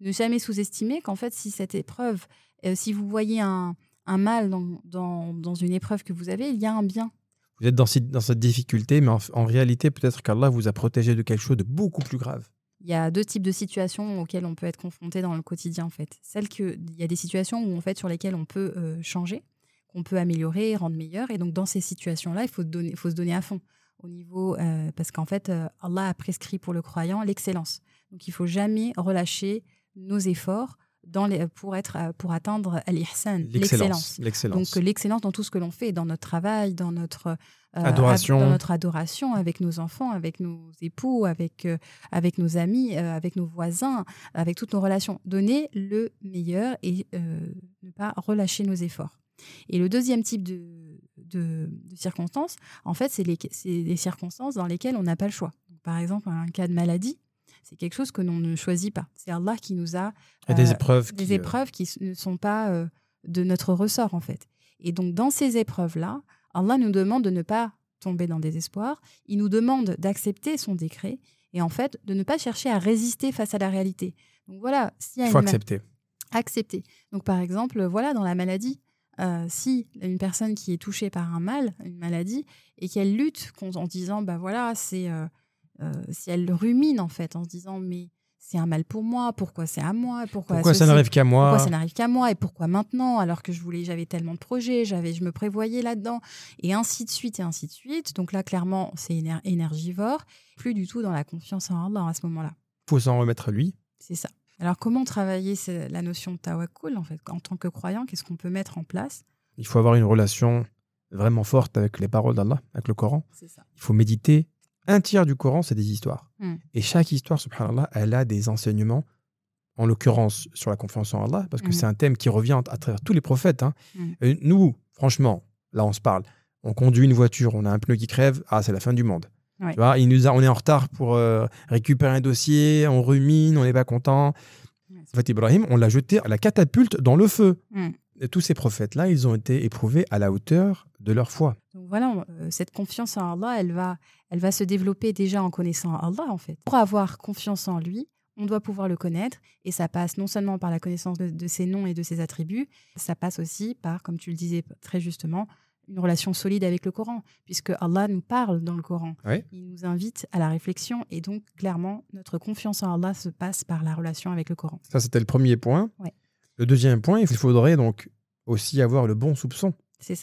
Ne jamais sous-estimer qu'en fait, si cette épreuve, euh, si vous voyez un, un mal dans, dans, dans une épreuve que vous avez, il y a un bien. Vous êtes dans, cette- difficulté, mais en, en réalité, peut-être qu'Allah vous a protégé de quelque chose de beaucoup plus grave. Il y a deux types de situations auxquelles on peut être confronté dans le quotidien en fait. Que il y a des situations où en fait sur lesquelles on peut euh, changer, qu'on peut améliorer, rendre meilleur et donc dans ces situations-là, il faut, donner, faut se donner à fond au niveau euh, parce qu'en fait euh, Allah a prescrit pour le croyant l'excellence. Donc il faut jamais relâcher nos efforts dans les, pour être euh, pour atteindre al-ihsan, l'excellence. Donc l'excellence dans tout ce que l'on fait, dans notre travail, dans notre euh, Adoration. dans notre adoration avec nos enfants, avec nos époux, avec avec nos amis, avec nos voisins, avec toutes nos relations. Donner le meilleur et ne pas relâcher nos efforts. Et le deuxième type de, de, de circonstances, en fait, c'est les circonstances dans lesquelles on n'a pas le choix. Donc, par exemple, un cas de maladie, c'est quelque chose que l'on ne choisit pas. C'est Allah qui nous a a des euh, épreuves. des qui, euh, épreuves qui ne sont pas euh, de notre ressort en fait. Et donc dans ces épreuves-là, Allah nous demande de ne pas tomber dans désespoir, il nous demande d'accepter son décret et en fait de ne pas chercher à résister face à la réalité. Donc voilà, s'il y a il faut une accepter. accepter. Donc par exemple, voilà dans la maladie, euh, si une personne qui est touchée par un mal, une maladie, et qu'elle lutte en disant bah voilà c'est euh, euh, si elle rumine en fait en se disant mais c'est un mal pour moi, pourquoi c'est à moi, pourquoi, Pourquoi ça n'arrive qu'à moi pourquoi ça n'arrive qu'à moi et pourquoi maintenant alors que je voulais j'avais tellement de projets j'avais je me prévoyais là-dedans et ainsi de suite et ainsi de suite. Donc là clairement c'est éner- énergivore. Plus du tout dans la confiance en Allah à ce moment-là. Il faut s'en remettre à lui. c'est ça alors comment travailler la notion de tawakkul en fait? En tant que croyant qu'est-ce qu'on peut mettre en place? Il faut avoir une relation vraiment forte avec les paroles d'Allah, avec le Coran. ça Il faut méditer. Un tiers du Coran, c'est des histoires. Mm. Et chaque histoire, subhanallah, elle a des enseignements, en l'occurrence sur la confiance en Allah, parce que Mhm. c'est un thème qui revient à travers tous les prophètes. hein. Mm. Et nous, franchement, là, on se parle. On conduit une voiture, on a un pneu qui crève, ah, c'est la fin du monde. Ouais. Tu vois, il nous a, on est en retard pour euh, récupérer un dossier, on rumine, on n'est pas content. Ouais, En fait, Ibrahim, on l'a jeté à la catapulte dans le feu. Mm. Et tous ces prophètes-là, ils ont été éprouvés à la hauteur de leur foi. Donc voilà, euh, cette confiance en Allah, elle va, elle va se développer déjà en connaissant Allah, en fait. Pour avoir confiance en lui, on doit pouvoir le connaître. Et ça passe non seulement par la connaissance de, de ses noms et de ses attributs, ça passe aussi par, comme tu le disais très justement, une relation solide avec le Coran, puisque Allah nous parle dans le Coran. Il nous invite à la réflexion. Et donc, clairement, notre confiance en Allah se passe par la relation avec le Coran. Ça, c'était le premier point. Ouais. Le deuxième point, il faudrait donc aussi avoir le bon soupçon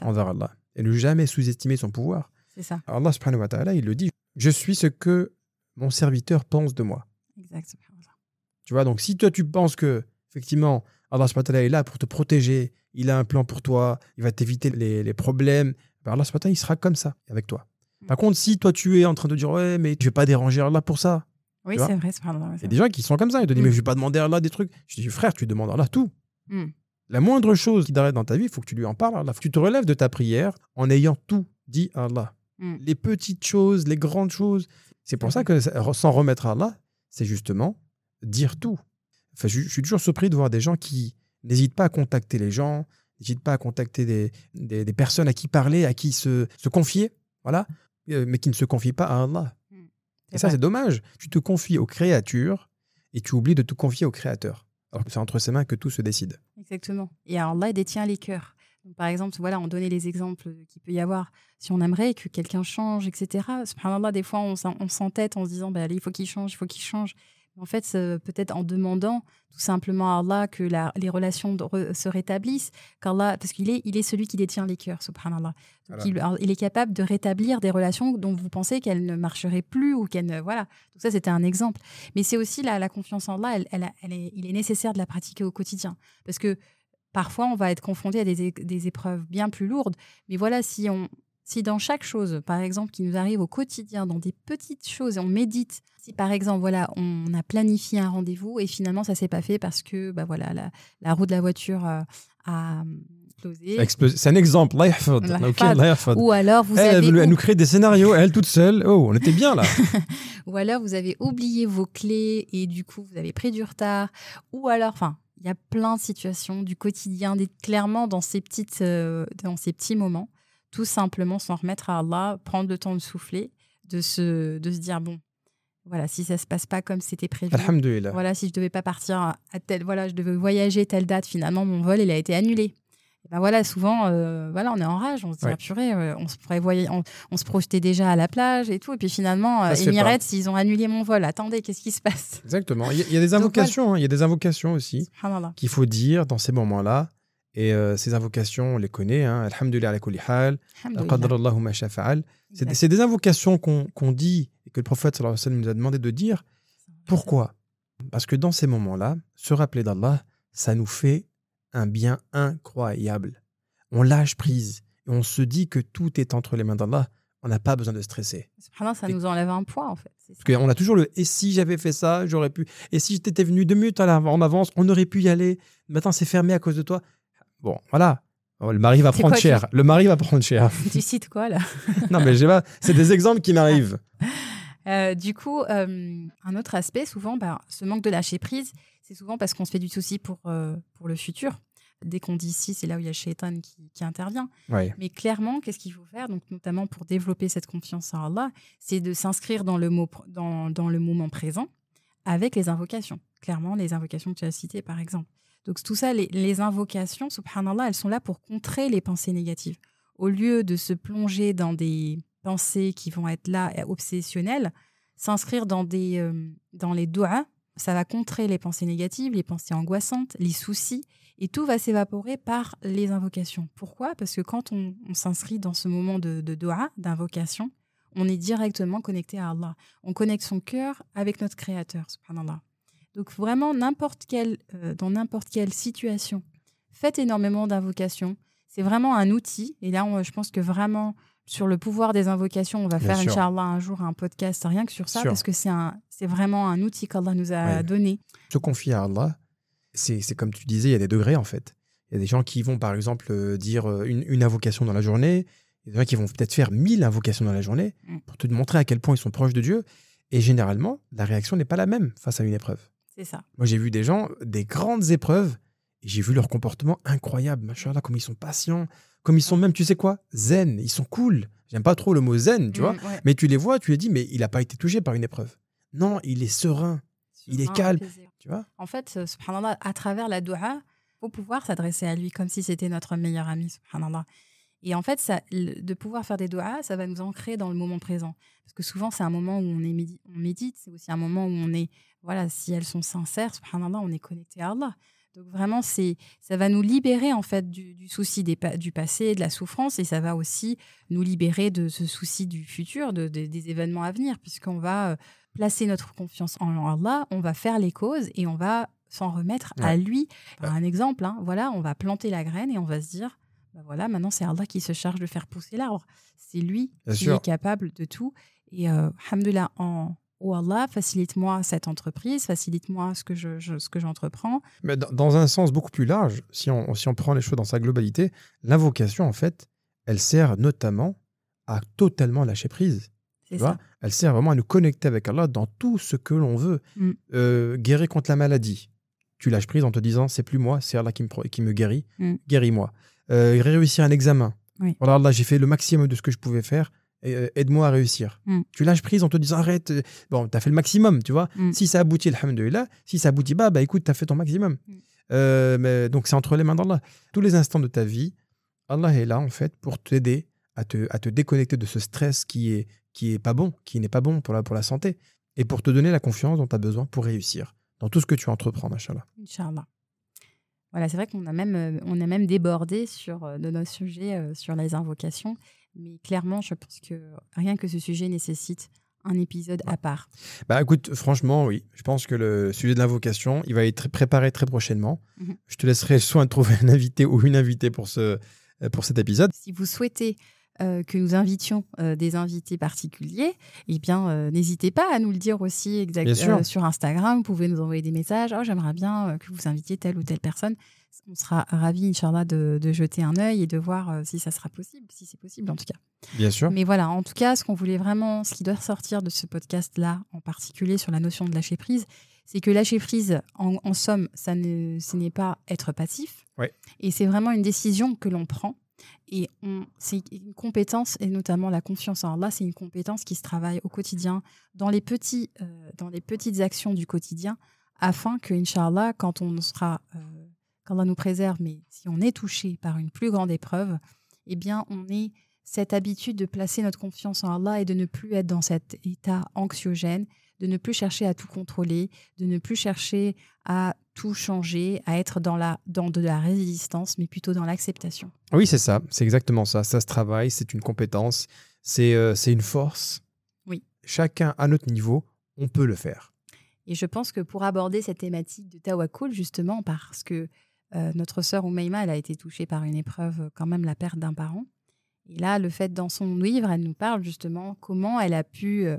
envers Allah et ne jamais sous-estimer son pouvoir. C'est ça. Allah subhanahu wa ta'ala, il le dit Je suis ce que mon serviteur pense de moi. Exact. subhanallah. Tu vois, donc si toi tu penses que, effectivement, Allah subhanahu wa ta'ala est là pour te protéger, il a un plan pour toi, il va t'éviter les, les problèmes, ben Allah il sera comme ça avec toi. Par contre, si toi tu es en train de dire Ouais, mais je vais pas déranger Allah pour ça. Oui, c'est vrai. Il y a des gens qui sont comme ça, ils te disent Mm. Mais je vais pas demander à Allah des trucs. Je dis Frère, tu demandes à Allah tout. Mm. La moindre chose qui t'arrête dans ta vie, il faut que tu lui en parles Allah. Faut que tu te relèves de ta prière en ayant tout dit à Allah. Mm. Les petites choses, les grandes choses. C'est pour ça que s'en remettre à Allah, c'est justement dire tout. Enfin, je, je suis toujours surpris de voir des gens qui n'hésitent pas à contacter les gens, n'hésitent pas à contacter des, des- des personnes à qui parler, à qui se, se confier, voilà, euh, mais qui ne se confient pas à Allah. Et ça, c'est dommage. Tu te confies aux créatures et tu oublies de te confier au Créateur. Alors que c'est entre ses mains que tout se décide. Exactement. Et alors Allah détient les cœurs. Donc, par exemple, voilà, on donnait les exemples qu'il peut y avoir. Si on aimerait que quelqu'un change, etc. Subhanallah, des fois, on on s'entête en se disant, bah, allez, il faut qu'il change, il faut qu'il change. En fait, c'est peut-être en demandant tout simplement à Allah que la- les relations re- se rétablissent, qu'Allah, parce qu'il est, il est celui qui détient les cœurs, subhanallah. Donc, Voilà. il, est capable de rétablir des relations dont vous pensez qu'elles ne marcheraient plus ou qu'elles ne. Voilà. Donc, ça, c'était un exemple. Mais c'est aussi la, la confiance en Allah, elle, elle a- elle est- il est nécessaire de la pratiquer au quotidien. Parce que parfois, on va être confronté à des épreuves bien plus lourdes. Mais voilà, si, on, si dans chaque chose, par exemple, qui nous arrive au quotidien, dans des petites choses, on médite, si par exemple, voilà, on a planifié un rendez-vous et finalement, ça s'est pas fait parce que bah, voilà, la, la roue de la voiture euh, a hum, explosé. Explosé. C'est un exemple. Allah yahfad. Allah Ok, yahfad. Allah yahfad. Ou alors, vous Elle, avez elle, elle ou- nous crée des scénarios, elle toute seule. Oh, on était bien là. ou alors vous avez oublié vos clés et du coup vous avez pris du retard, ou alors, enfin, il y a plein de situations du quotidien, clairement dans ces petites, euh, dans ces petits moments, tout simplement s'en remettre à Allah, prendre le temps de souffler, de se, de se dire bon, voilà, si ça se passe pas comme c'était prévu. Voilà, si je devais pas partir à telle, voilà, je devais voyager telle date, finalement mon vol il a été annulé. Et ben voilà, souvent, euh, voilà, on est en rage, on se dit Ouais. ah, purée, euh, on se prévoyait, on, on se projetait déjà à la plage et tout, et puis finalement, euh. Emirates, ils ont annulé mon vol. Attendez, qu'est-ce qui se passe? Exactement. Il y, a- il y a des invocations. hein, Il y a des invocations aussi qu'il faut dire dans ces moments-là. Et euh, ces invocations, on les connaît. Hein. Alhamdulillah ala kulli hal. C'est des invocations qu'on qu'on dit et que le prophète sallallahu alayhi wa sallam nous a demandé de dire. Pourquoi? Parce que dans ces moments-là, se rappeler d'Allah, ça nous fait un bien incroyable. On lâche prise et on se dit que tout est entre les mains d'Allah. On n'a pas besoin de stresser. Subhanallah, ça Et- nous enlève un poids en fait. Parce qu'on a toujours le et si j'avais fait ça, j'aurais pu. Et si j'étais venu deux minutes en avance, on aurait pu y aller. Maintenant, c'est fermé à cause de toi. Bon, voilà. Oh, le mari va prendre quoi, cher. Le mari va prendre cher. tu cites quoi là non, mais je sais pas. C'est des exemples qui m'arrivent. Euh, du coup, euh, un autre aspect, souvent, bah, ce manque de lâcher prise, c'est souvent parce qu'on se fait du souci pour, euh, pour le futur. Dès qu'on dit si, c'est là où il y a shaitan qui, qui intervient. Ouais. Mais clairement, qu'est-ce qu'il faut faire, donc notamment pour développer cette confiance en Allah, c'est de s'inscrire dans, le mot pr- dans, dans le moment présent avec les invocations. Clairement, les invocations que tu as citées, par exemple. Donc tout ça, les, les invocations, subhanallah, elles sont là pour contrer les pensées négatives. Au lieu de se plonger dans des pensées qui vont être là, obsessionnelles, s'inscrire dans, euh, dans les doigts, ça va contrer les pensées négatives, les pensées angoissantes, les soucis, et tout va s'évaporer par les invocations. Pourquoi? Parce que quand on, s'inscrit dans ce moment de, de d'invocation, on est directement connecté à Allah. On connecte son cœur avec notre Créateur, subhanallah. Donc vraiment, n'importe quelle, euh, dans n'importe quelle situation, faites énormément d'invocations. C'est vraiment un outil. Et là, on- je pense que vraiment, sur le pouvoir des invocations, on va Bien faire, sûr. Inch'Allah, un jour un podcast rien que sur ça, parce que c'est un- c'est vraiment un outil qu'Allah nous a Ouais. donné. Se confier à Allah, c'est c'est comme tu disais, il y a des degrés en fait. Il y a des gens qui vont par exemple euh, dire euh, une, une invocation dans la journée. Il y a des gens qui vont peut-être faire mille invocations dans la journée Mm. pour te montrer à quel point ils sont proches de Dieu. Et généralement, la réaction n'est pas la même face à une épreuve. C'est ça. Moi, j'ai vu des gens, des grandes épreuves, et j'ai vu leur comportement incroyable. Machallah, comme ils sont patients, comme ils sont même, tu sais quoi, zen, ils sont cool. J'aime pas trop le mot zen, tu vois. Mm, ouais. Mais tu les vois, tu les dis, mais il n'a pas été touché par une épreuve. Non, il est serein, il est calme. tu vois. En fait, euh, subhanallah, à travers la doua, faut pouvoir s'adresser à lui comme si c'était notre meilleur ami, subhanallah. Et en fait, ça, de pouvoir faire des doigts, ça va nous ancrer dans le moment présent. Parce que souvent, c'est un moment où on, est médi- on médite, c'est aussi un moment où on est, voilà, si elles sont sincères, subhanallah, on est connecté à Allah. Donc vraiment, c'est, ça va nous libérer en fait du, du souci des du passé, de la souffrance, et ça va aussi nous libérer de ce souci du futur, de, de- des événements à venir, puisqu'on va euh, placer notre confiance en Allah, on va faire les causes et on va s'en remettre à lui. Un exemple, hein, voilà, on va planter la graine et on va se dire, bah voilà, maintenant c'est Allah qui se charge de faire pousser l'arbre. C'est lui Bien qui sûr. est capable de tout. Et euh, alhamdoulilah, en oh Allah, facilite-moi cette entreprise, facilite-moi ce que je, je- ce que j'entreprends. Mais dans, dans un sens beaucoup plus large, si on, si on prend les choses dans sa globalité, l'invocation, en fait, elle sert notamment à totalement lâcher prise. Tu vois. Elle sert vraiment à nous connecter avec Allah dans tout ce que l'on veut. Mm. Euh, guérir contre la maladie. Tu lâches prise en te disant c'est plus moi, c'est Allah qui me, qui me guérit. Mm. Guéris-moi. Euh, réussir un examen. Oui. Voilà, Allah, j'ai fait le maximum de ce que je pouvais faire. euh, Aide-moi à réussir. Mm. Tu lâches prise en te disant arrête. euh, Bon, tu as fait le maximum, tu vois. Mm. Si ça aboutit, alhamdoulilah. Si ça aboutit pas, bah écoute, tu as fait ton maximum. Mm. Euh, mais, donc c'est entre les mains d'Allah. Tous les instants de ta vie, Allah est là en fait pour t'aider à te, à te déconnecter de ce stress qui est, qui est pas bon, qui n'est pas bon pour la, pour la santé, et pour te donner la confiance dont tu as besoin pour réussir dans tout ce que tu entreprends, machallah. Inch'Allah. Voilà, c'est vrai qu'on a même, euh, on a même débordé sur euh, de notre sujet euh, sur les invocations, mais clairement, je pense que rien que ce sujet nécessite un épisode à part. Bah écoute, franchement, oui, je pense que le sujet de l'invocation, il va être préparé très prochainement. Mhm. Je te laisserai le soin de trouver un invité ou une invitée pour, ce, pour cet épisode. Si vous souhaitez euh, que nous invitions euh, des invités particuliers, eh bien, euh, n'hésitez pas à nous le dire aussi exact- Bien sûr. euh, sur Instagram. Vous pouvez nous envoyer des messages. Oh, j'aimerais bien que vous invitiez telle ou telle personne. On sera ravis, Inch'Allah, de, de jeter un œil et de voir si ça sera possible, si c'est possible en tout cas. Bien sûr. Mais voilà, en tout cas, ce qu'on voulait vraiment, ce qui doit ressortir de ce podcast-là, en particulier sur la notion de lâcher prise, c'est que lâcher prise, en, en somme, ça ne, ce n'est pas être passif. Ouais. Et c'est vraiment une décision que l'on prend. Et c'est une compétence, et notamment la confiance. En Allah, c'est une compétence qui se travaille au quotidien, dans les, petits, euh, dans les petites actions du quotidien, afin que, Inch'Allah, quand on sera, euh, qu'Allah nous préserve, mais si on est touché par une plus grande épreuve, eh bien, on ait cette habitude de placer notre confiance en Allah et de ne plus être dans cet état anxiogène, de ne plus chercher à tout contrôler, de ne plus chercher à tout changer, à être dans, la, dans de la résistance, mais plutôt dans l'acceptation. Oui, c'est ça, c'est exactement ça. Ça se travaille, c'est une compétence, c'est euh, une force. Oui. Chacun à notre niveau, on peut le faire. Et je pense que pour aborder cette thématique de Tawakul, justement, parce que euh, notre sœur Oumaima, elle a été touchée par une épreuve, quand même, la perte d'un parent. Et là, le fait, dans son livre, elle nous parle justement comment elle a pu euh,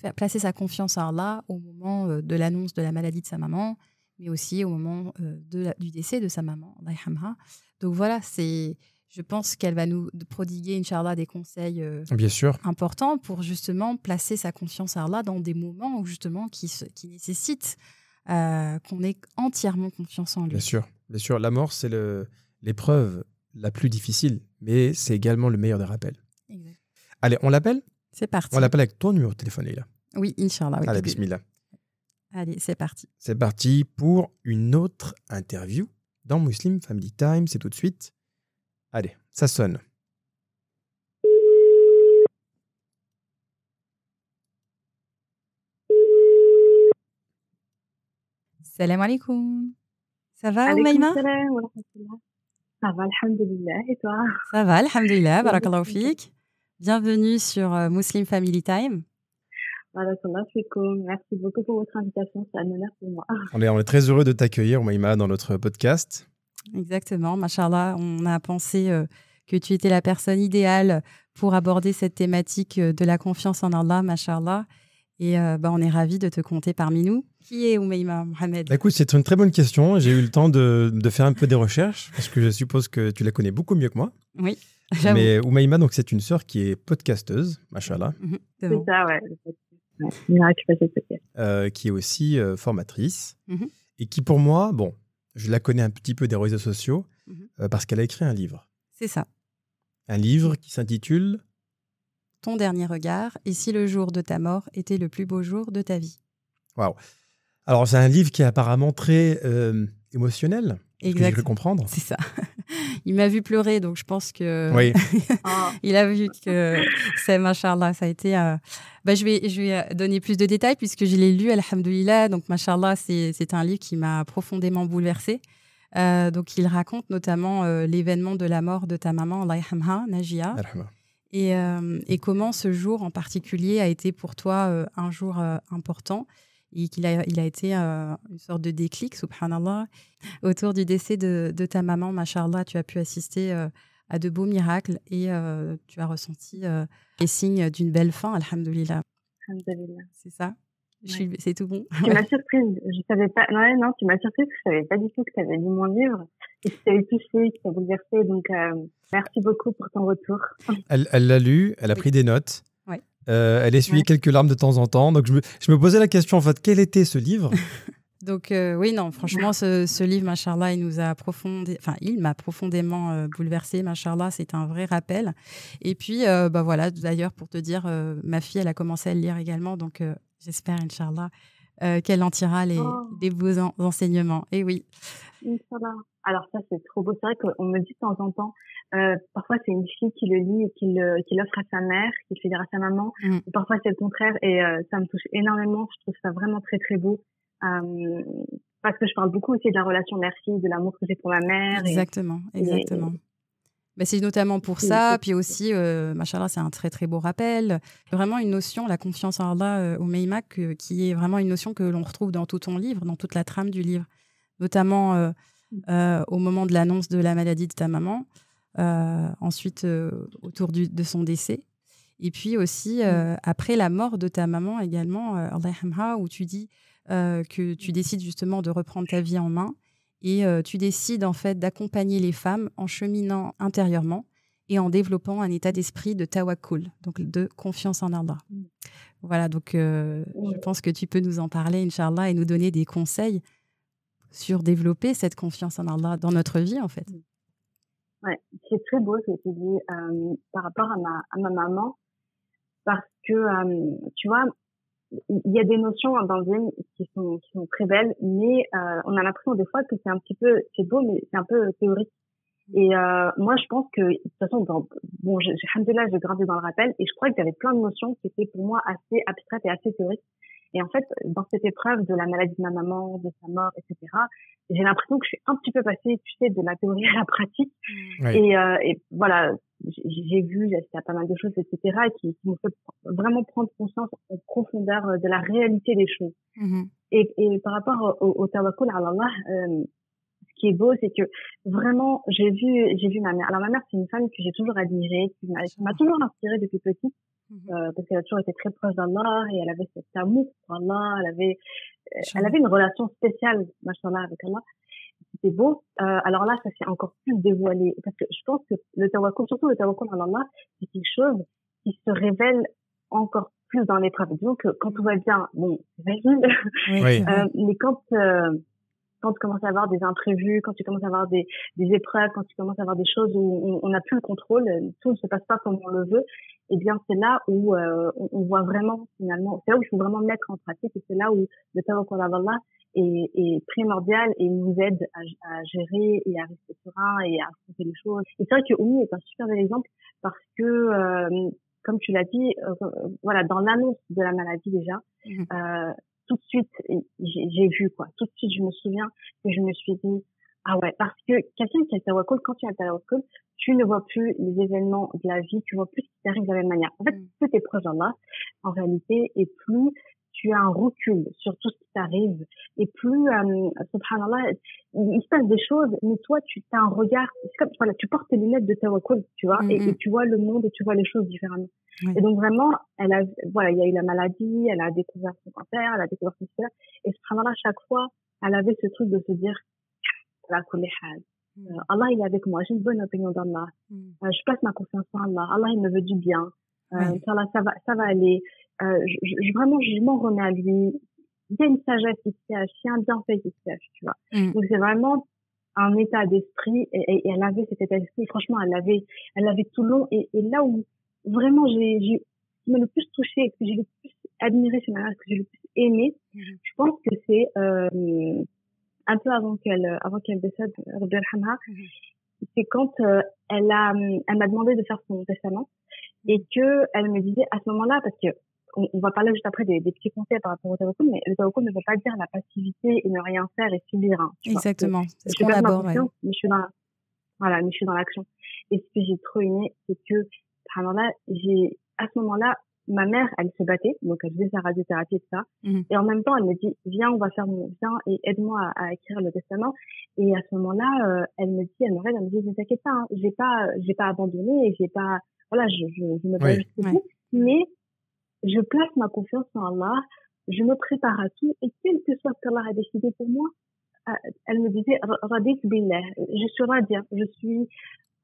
faire, placer sa confiance en Allah au moment euh, de l'annonce de la maladie de sa maman, mais aussi au moment euh, de la- du décès de sa maman. Donc voilà, c'est, je pense qu'elle va nous prodiguer, Inch'Allah, des conseils euh, Bien sûr. important pour justement placer sa confiance à Allah dans des moments où justement qui, se- qui nécessitent euh, qu'on ait entièrement confiance en lui. Bien sûr, bien sûr. La mort, c'est l'épreuve la plus difficile, mais c'est également le meilleur des rappels. Exact. Allez, on l'appelle? C'est parti. On l'appelle avec ton numéro de téléphone, là. Oui, Inch'Allah. oui. Allez, bismillah. Allez, c'est parti. C'est parti pour une autre interview dans Muslim Family Time. C'est tout de suite. Allez, ça sonne. Salam alaikum. Ça va, rahmatullah. Ça va, alhamdulillah. Et toi? Ça va, alhamdulillah, barakallahu fik. Bienvenue sur euh, Muslim Family Time. Fikoum. Merci beaucoup pour votre invitation. C'est un honneur pour moi. On est, on est très heureux de t'accueillir, Maïma, dans notre podcast. Exactement, machallah, on a pensé euh, que tu étais la personne idéale pour aborder cette thématique euh, de la confiance en Allah, machallah. Et euh, bah, on est ravis de te compter parmi nous. Qui est Oumaima Mohamed? Bah, Écoute, c'est une très bonne question. J'ai eu le temps de, de faire un peu des recherches, parce que je suppose que tu la connais beaucoup mieux que moi. Oui. Mais Oumaïma, donc, c'est une sœur qui est podcasteuse, machallah. Mhm, c'est ça, ouais. Euh, qui est aussi euh, formatrice Mhm. et qui, pour moi, bon, je la connais un petit peu des réseaux sociaux Mhm. euh, parce qu'elle a écrit un livre. C'est ça. Un livre qui s'intitule Ton dernier regard et si le jour de ta mort était le plus beau jour de ta vie? Alors, c'est un livre qui est apparemment très euh, émotionnel, ce que Exact. cru comprendre. C'est ça. Il m'a vu pleurer, donc je pense que Oui, Ah, il a vu que c'est machallah, ça a été. euh, Bah, je vais je vais euh, donner plus de détails puisque je l'ai lu, alhamdoulilah. Donc machallah, c'est c'est un livre qui m'a profondément bouleversée. Euh, donc il raconte notamment euh, l'événement de la mort de ta maman, Allah Najia, et, euh, et comment ce jour en particulier a été pour toi euh, un jour euh, important et qu'il a, il a été euh, une sorte de déclic, subhanallah, autour du décès de, de ta maman, machallah, tu as pu assister euh, à de beaux miracles et euh, tu as ressenti euh, les signes d'une belle fin, alhamdoulilah. alhamdulillah. C'est ça? Je suis- C'est tout bon? Tu m'as surprise. Je savais pas. Non, non, tu m'as surprise. Je savais pas du tout que tu avais lu mon livre et que tu avais touché, que tu as bouleversé. Donc, euh, merci beaucoup pour ton retour. Elle elle l'a lu, elle a pris des notes. Euh, elle essuyait Ouais. quelques larmes de temps en temps. Donc, je me, je me posais la question, en fait, quel était ce livre? Donc euh, oui, non, franchement, ce, ce livre, machallah, il nous a profondé, enfin, il m'a profondément euh, bouleversé, machallah, c'est un vrai rappel. Et puis, euh, bah voilà, d'ailleurs, pour te dire, ma fille, elle a commencé à le lire également, donc j'espère, Inch'Allah, euh, qu'elle en tirera les, Oh. beaux en- enseignements. Et oui, Inch'Allah. Alors ça, c'est trop beau. C'est vrai qu'on me dit de temps en temps, euh, parfois c'est une fille qui le lit et qui l'offre à sa mère, qui le fait lire à sa maman. Mm. Parfois c'est le contraire et euh, ça me touche énormément. Je trouve ça vraiment très très beau. Euh, parce que je parle beaucoup aussi de la relation mère-fille, de l'amour que j'ai pour ma mère. Et, exactement, et- Bah, c'est notamment pour ça, puis aussi, euh, machallah, c'est un très très beau rappel. Vraiment une notion, la confiance en Allah euh, au Meimak, que- qui est vraiment une notion que l'on retrouve dans tout ton livre, dans toute la trame du livre, notamment euh, euh, au moment de l'annonce de la maladie de ta maman, euh, ensuite euh, autour du- de son décès, et puis aussi euh, après la mort de ta maman également, euh, Allah où tu dis euh, que tu décides justement de reprendre ta vie en main et euh, tu décides en fait d'accompagner les femmes en cheminant intérieurement et en développant un état d'esprit de tawakkul, donc de confiance en Allah. Mm. Voilà, donc euh, je Mm. pense que tu peux nous en parler, Inch'Allah, et nous donner des conseils sur développer cette confiance en Allah dans notre vie, en fait. Ouais, c'est très beau ce que tu dis euh, par rapport à ma, à ma maman, parce que tu vois, il y a des notions dans le qui sont, qui sont très belles, mais euh, on a l'impression des fois que c'est un petit peu, c'est beau, mais c'est un peu théorique. Et euh, moi, je pense que de toute façon, dans, bon, j'ai, j'ai grandi dans le rappel, et je crois qu'il y avait plein de notions qui étaient pour moi assez abstraites et assez théoriques. Et en fait, dans cette épreuve de la maladie de ma maman, de sa mort, etc., j'ai l'impression que je suis un petit peu passée, tu sais, de la théorie à la pratique. Oui. Et, euh, et voilà, j'ai vu, j'ai assisté à pas mal de choses, etc., qui, qui m'ont fait vraiment prendre conscience en profondeur euh, de la réalité des choses. Mhm. Et, et par rapport au, au tawakkul Allah, euh, ce qui est beau, c'est que vraiment, j'ai vu, j'ai vu ma mère. Alors ma mère, c'est une femme que j'ai toujours admirée, qui m'a toujours inspirée depuis petite, Mhm. euh, parce qu'elle a toujours été très proche d'Allah et elle avait cet amour pour Allah, elle avait, euh, elle avait une relation spéciale, machallah, avec Allah. C'était beau. Euh, alors là, ça s'est encore plus dévoilé, parce que je pense que le tawakkul, surtout le tawakkul à Allah, c'est quelque chose qui se révèle encore plus dans l'épreuve. Disons que quand tout va bien, bon, c'est facile, Oui, c'est euh, mais quand euh, quand tu commences à avoir des imprévus, quand tu commences à avoir des, des épreuves, quand tu commences à avoir des choses où on n'a plus le contrôle, tout ne se passe pas comme on le veut, eh bien c'est là où euh, on, on voit vraiment finalement, c'est là où il faut vraiment mettre en pratique et c'est là où le tawakkul à Allah est, est primordial et nous aide à, à gérer et à rester serein et à affronter les choses. Et c'est vrai que Oumi est un super bel exemple parce que euh, comme tu l'as dit, euh, voilà, dans l'annonce de la maladie déjà, Mhm. euh, tout de suite, j'ai vu quoi. Tout de suite, je me souviens que je me suis dit, ah ouais, parce que quelqu'un qui a le tawakkul, quand tu as le tawakkul, tu ne vois plus les événements de la vie, tu vois plus ce qui t'arrive de la même manière. En fait, Mm. plus t'es proche d'Allah, en réalité, et plus tu as un recul sur tout ce qui t'arrive, et plus, euh, subhanallah, il, se passe des choses, mais toi, tu as un regard, c'est comme, voilà, tu portes tes lunettes de tawakkul, tu vois, et, Mhm. et tu vois le monde et tu vois les choses différemment. Et donc vraiment, elle a, voilà, il y a eu la maladie, elle a découvert son cancer, elle a découvert son cancer, et subhanallah, chaque fois, elle avait ce truc de se dire, kulli hal. Euh, Allah, il est avec moi, j'ai une bonne opinion d'Allah. Mhm. Euh, je passe ma confiance en Allah. Allah, il me veut du bien. Euh, ça va, ça va aller. Euh, je, je- vraiment, je m'en remets à lui. Il y a une sagesse qui se cache, il y a un bienfait qui se cache, tu vois. Mm. Donc c'est vraiment un état d'esprit et, et- et elle avait cet état d'esprit. Franchement, elle l'avait, elle l'avait tout le long. Et, et là où vraiment j'ai, j'ai, ce qui m'a le plus touché, et que j'ai le plus admiré chez ma mère, ce que j'ai le plus aimé, Mhm. je pense que c'est euh, un peu avant qu'elle, avant qu'elle décède, Rabbi yarhamha, Mhm. c'est quand euh, elle a, elle m'a demandé de faire son testament Mhm. et que elle me disait à ce moment-là, parce que on, on va parler juste après des, des petits conseils par rapport au tawakkul, mais le tawakkul ne veut pas dire la passivité et ne rien faire et subir. Hein. Exactement. C'est Je ce qu'on aborde. ouais. mais je suis dans, la- voilà, mais je suis dans l'action. Et ce que j'ai trop aimé, c'est que, là, j'ai, à ce moment-là, ma mère, elle se battait, donc elle faisait sa radiothérapie et tout ça. Mhm. Et en même temps, elle me dit, viens, on va faire mon, viens et aide-moi à, à écrire le testament. Et à ce moment-là, euh, elle me dit, elle me regarde, elle me dit, ne t'inquiète pas, hein, j'ai pas, j'ai pas abandonné et j'ai pas, voilà, je, je, je me bats Oui. jusqu'au Ouais. Mais je place ma confiance en Allah, je me prépare à tout et quel que soit ce qu'Allah a décidé pour moi, euh, elle me disait, Radit billah, je suis radia, je suis,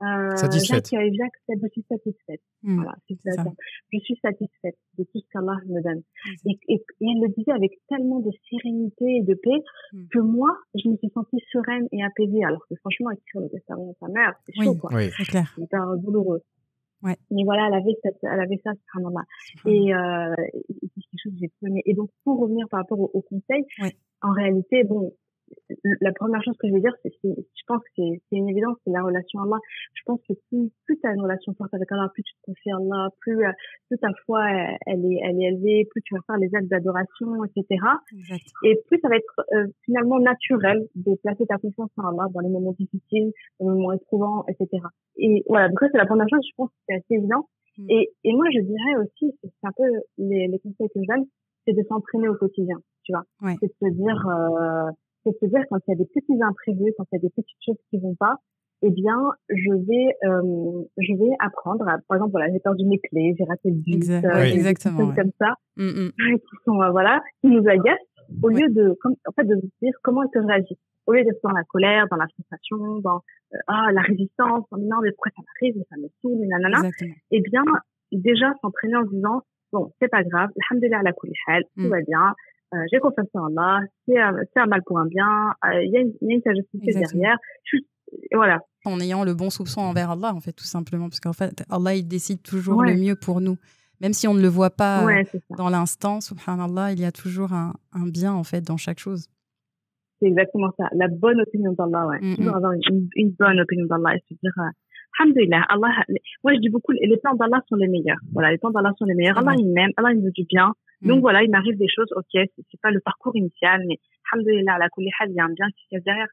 euh, Satisfaite. j'accepte, je suis satisfaite. Mm. Voilà, ça. Je suis satisfaite de tout ce qu'Allah me donne. Et, et, et elle le disait avec tellement de sérénité et de paix Mm. que moi, je me suis sentie sereine et apaisée. Alors que franchement, écrire le testament de sa mère, c'est Oui. chaud, quoi. Oui. C'est clair. C'est hyper douloureux. Ouais. Mais voilà, elle avait, cette, elle avait ça, subhanallah. Et, euh, et c'est quelque chose que j'ai aimé. Et donc, pour revenir par rapport au, au conseil, Ouais. en réalité, bon, la première chose que je vais dire, c'est, je pense que c'est, c'est une évidence, c'est la relation à Allah. Je pense que plus, plus tu as une relation forte avec Allah, plus tu te confies à Allah, plus, euh, plus ta foi, elle, elle est, elle est élevée, plus tu vas faire les actes d'adoration, etc. Et plus ça va être euh, finalement naturel de placer ta confiance en Allah dans les moments difficiles, dans les moments éprouvants, etc. Et voilà, donc ça c'est la première chose, je pense que c'est assez évident. Mm. Et, et moi je dirais aussi, c'est un peu les, les conseils que je donne, c'est de s'entraîner au quotidien, tu vois. Ouais. C'est de se dire, euh, c'est de se dire quand il y a des petits imprévus, quand il y a des petites choses qui vont pas, eh bien, je vais, euh, je vais apprendre. À, par exemple, voilà, j'ai perdu mes clés, j'ai raté le bus, Exact- euh, des- des exactement, choses ouais. comme ça Mm, mm. qui sont euh, voilà qui nous agacent au lieu de comme en fait de se dire comment est-ce que je réagis au lieu d'être dans la colère dans la frustration dans euh, ah la résistance en disant mais pourquoi ça m'arrive ça me saoule nanana Exactement. eh bien déjà s'entraîner en se disant bon c'est pas grave alhamdulillah hal tout Mm. va bien euh, j'ai confiance en Allah c'est un, c'est un mal pour un bien euh, il y a une, il y a une sagesse derrière je voilà En ayant le bon soupçon envers Allah, en fait, tout simplement. Parce qu'en fait, Allah, il décide toujours Ouais. le mieux pour nous. Même si on ne le voit pas euh, ouais dans l'instant, subhanallah, il y a toujours un, un bien, en fait, dans chaque chose. C'est exactement ça. La bonne opinion d'Allah, ouais. Mm, Toujours avoir une, une bonne opinion d'Allah et se dire, euh, Alhamdulillah, Allah, moi je dis beaucoup, les plans d'Allah sont les meilleurs. Voilà, les plans d'Allah sont les meilleurs. Allah, il m'aime, Allah, il veut du bien. Mm. Donc voilà, il m'arrive des choses, ok, c'est pas le parcours initial, mais Alhamdulillah, la il y a un bien qui se cache derrière.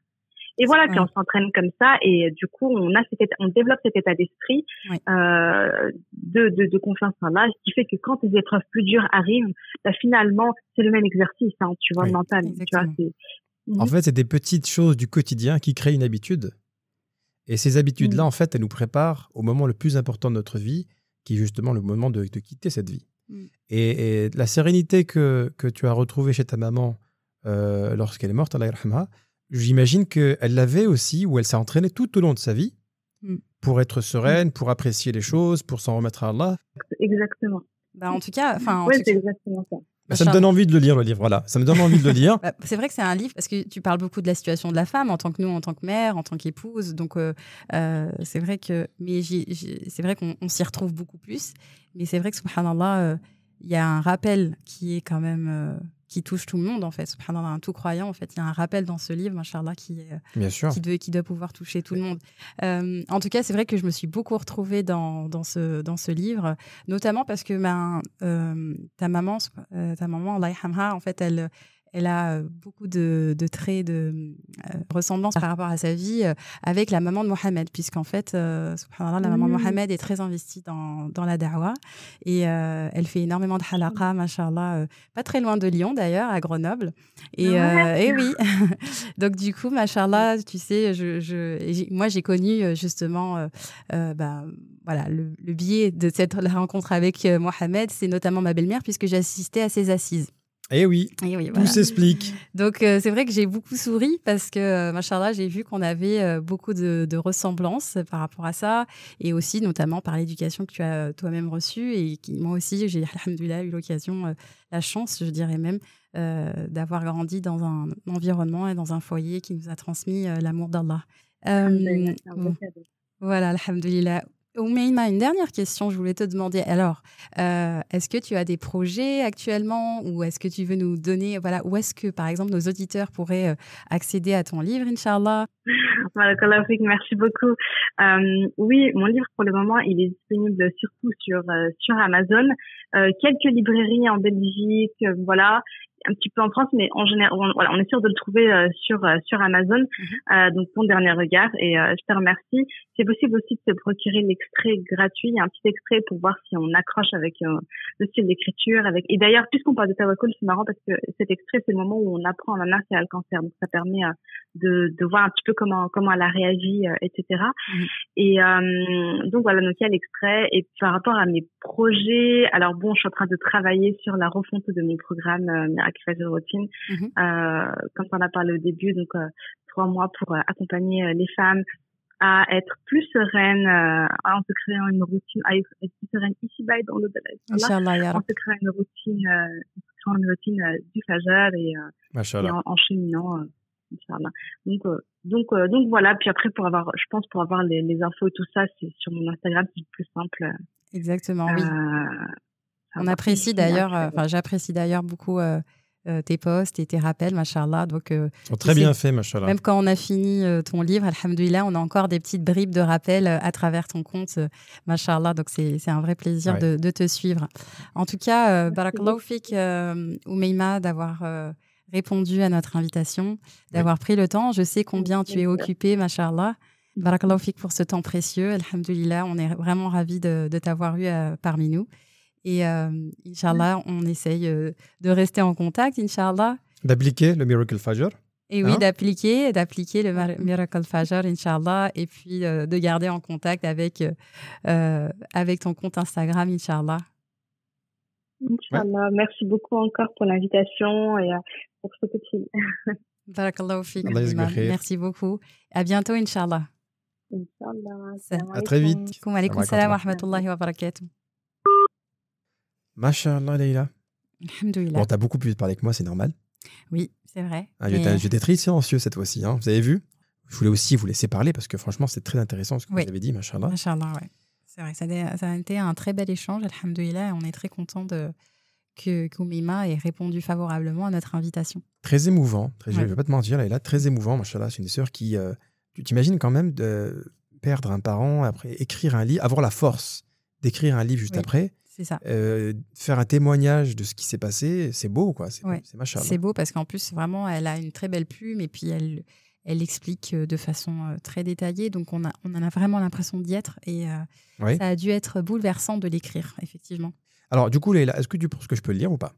Et voilà, puis on s'entraîne comme ça et du coup, on a cet état, on développe cet état d'esprit euh, de, de, de confiance en ce qui fait que quand les épreuves plus dures arrivent, bah, finalement, c'est le même exercice, hein, tu vois, Oui. mental. Tu vois, Exactement. c'est En fait, c'est des petites choses du quotidien qui créent une habitude. Et ces habitudes-là, Mm. en fait, elles nous préparent au moment le plus important de notre vie, qui est justement le moment de, de quitter cette vie. Mm. Et, et la sérénité que, que tu as retrouvée chez ta maman euh, lorsqu'elle est morte, Allah yarhamha, j'imagine qu'elle l'avait aussi, ou elle s'est entraînée tout au long de sa vie Mm. pour être sereine, pour apprécier les choses, pour s'en remettre à Allah. exactement. Bah, en tout cas, enfin, en Ouais, tout c'est exactement ça. Bah, ça me donne envie de le lire, le livre. Voilà, ça me donne envie de le lire. Bah, c'est vrai que c'est un livre parce que tu parles beaucoup de la situation de la femme en tant que nous, en tant que mère, en tant qu'épouse. Donc, euh, euh, c'est vrai que, mais c'est vrai qu'on on s'y retrouve beaucoup plus. Mais c'est vrai que, subhanallah, euh, il y a un rappel qui est quand même, qui touche tout le monde, en fait. Subhanallah, un tout croyant, en fait. Il y a un rappel dans ce livre, machallah, qui est, euh, Bien sûr. qui, doit, qui doit pouvoir toucher tout le monde. Euh, en tout cas, c'est vrai que je me suis beaucoup retrouvée dans, dans, ce, dans ce livre, notamment parce que ben, euh, ta maman, euh, ta maman, Allah en fait, elle, elle a beaucoup de, de traits de euh, ressemblance par rapport à sa vie euh, avec la maman de Mohamed, puisqu'en fait, euh, subhanallah, la maman de Mhm. Mohamed est très investie dans, dans la da'wah et elle fait énormément de halaqa, machallah, pas très loin de Lyon d'ailleurs, à Grenoble. Et, Ah et oui, donc du coup, machallah, tu sais, je, moi j'ai connu justement euh, bah, voilà, le, le biais de cette rencontre avec Mohamed, c'est notamment ma belle-mère, puisque j'ai assisté à ses assises. Eh oui, Et oui, tout voilà. s'explique. Donc euh, c'est vrai que j'ai beaucoup souri parce que, euh, machallah, j'ai vu qu'on avait euh, beaucoup de, de ressemblances par rapport à ça et aussi notamment par l'éducation que tu as euh, toi-même reçue et qui, moi aussi, j'ai, alhamdoulilah, eu l'occasion, euh, la chance, je dirais même, euh, d'avoir grandi dans un environnement et dans un foyer qui nous a transmis euh, l'amour d'Allah. Euh, voilà, alhamdoulilah. Oumaima, une dernière question, je voulais te demander. Alors, euh, est-ce que tu as des projets actuellement ou est-ce que tu veux nous donner, voilà, où est-ce que, par exemple, nos auditeurs pourraient euh, accéder à ton livre, Inch'Allah? Merci beaucoup. Euh, oui, mon livre pour le moment, il est disponible surtout sur euh, sur Amazon, euh, quelques librairies en Belgique, voilà, un petit peu en France, mais en général, on, voilà, on est sûr de le trouver euh, sur euh, sur Amazon. Euh, donc ton dernier regard et euh, je te remercie. C'est possible aussi de se procurer l'extrait gratuit, un petit extrait pour voir si on accroche avec euh, le style d'écriture, avec et d'ailleurs puisqu'on parle de Tawakkul, c'est marrant parce que cet extrait c'est le moment où on apprend à ma mère qui a le cancer, donc ça permet euh, de, de voir un petit peu comment comment elle a réagi, euh, etc. Mhm. Et euh, donc voilà, donc il y a l'extrait. Et par rapport à mes projets, alors bon, je suis en train de travailler sur la refonte de mon programme euh, Miracle Phase Routine, Mhm. euh, comme on a parlé au début, donc euh, trois mois pour euh, accompagner euh, les femmes à être plus sereines euh, en se créant une routine, à être plus sereine ici bas et dans le En se créant une routine, euh, en se créant une routine euh, du Fajr et, euh, en, en cheminant. Euh, Inch'Allah. donc euh, donc euh, donc voilà puis après pour avoir je pense pour avoir les, les infos et tout ça c'est sur mon Instagram c'est le plus simple Exactement, oui. On apprécie d'ailleurs, euh, enfin, j'apprécie d'ailleurs beaucoup euh, tes posts et tes rappels, machallah. Donc, euh, très bien faits, machallah. Même quand on a fini euh, ton livre, alhamdoulilah, on a encore des petites bribes de rappel euh, à travers ton compte, euh, mashallah. Donc, c'est c'est un vrai plaisir Ouais. de, de te suivre. En tout cas, euh, barakallahu fik, euh, Oumeima, d'avoir euh, répondu à notre invitation, d'avoir pris le temps. Je sais combien tu es occupé, mashallah. Barakallahu fik pour ce temps précieux. Alhamdoulilah, on est vraiment ravis de, de t'avoir eu euh, parmi nous. Et euh, Inch'Allah, on essaye euh, de rester en contact, Inch'Allah. D'appliquer le Miracle Fajr. Et oui, Hein? d'appliquer, d'appliquer le Miracle Fajr, Inch'Allah, et puis euh, de garder en contact avec, avec ton compte Instagram, Inch'Allah. Inch'Allah. merci beaucoup encore pour l'invitation et pour ce petit Barakallahu fik. Merci beaucoup. À bientôt, Inch'Allah. Inch'Allah À très vite. Wa wa rahmatullah. rahmatullahi wa barakatuh. Machallah, Leïla. Alhamdoulilah. Bon, t'as beaucoup plus parlé que moi, c'est normal. Oui, c'est vrai. Ah, Mais- J'étais très silencieux cette fois-ci, hein. vous avez vu? Je voulais aussi vous laisser parler parce que franchement, c'est très intéressant ce que Oui. vous avez dit, machallah. Inch'Allah, ouais. C'est vrai, ça a, ça a été un très bel échange, alhamdoulilah, on est très content de, que qu'Oumeima ait répondu favorablement à notre invitation. Très émouvant, très, je ne vais pas te mentir, Leïla, très émouvant, machallah. C'est une sœur qui. euh, tu t'imagines quand même de perdre un parent, après écrire un livre, avoir la force d'écrire un livre juste Oui. après, ça. euh, faire un témoignage de ce qui s'est passé, c'est beau, quoi. C'est Ouais. c'est. C'est beau parce qu'en plus, vraiment, elle a une très belle plume et puis elle, elle explique euh, de façon euh, très détaillée. Donc, on, a, on en a vraiment l'impression d'y être et euh, Ouais. ça a dû être bouleversant de l'écrire, effectivement. Alors, du coup, Leïla, est-ce que tu penses que je peux le lire ou pas?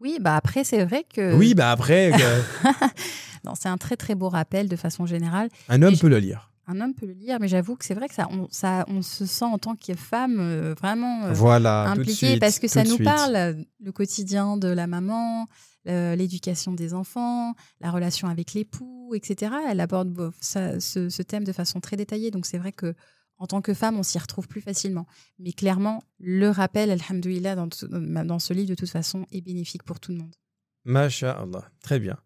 Oui, bah après, c'est vrai que. Oui, bah après, non, c'est un très, très beau rappel de façon générale. un homme Et je- peut le lire. Un homme peut le lire, mais j'avoue que c'est vrai que ça on, ça, on se sent en tant que femme euh, vraiment. euh, Voilà, impliquée suite, parce que ça nous suite. parle le quotidien de la maman, euh, l'éducation des enfants, la relation avec l'époux, etc. Elle aborde ça- ce, ce thème de façon très détaillée, donc c'est vrai que en tant que femme, on s'y retrouve plus facilement. Mais clairement, le rappel, alhamdoulilah, dans, dans ce livre, de toute façon, est bénéfique pour tout le monde. Masha'Allah. Très bien.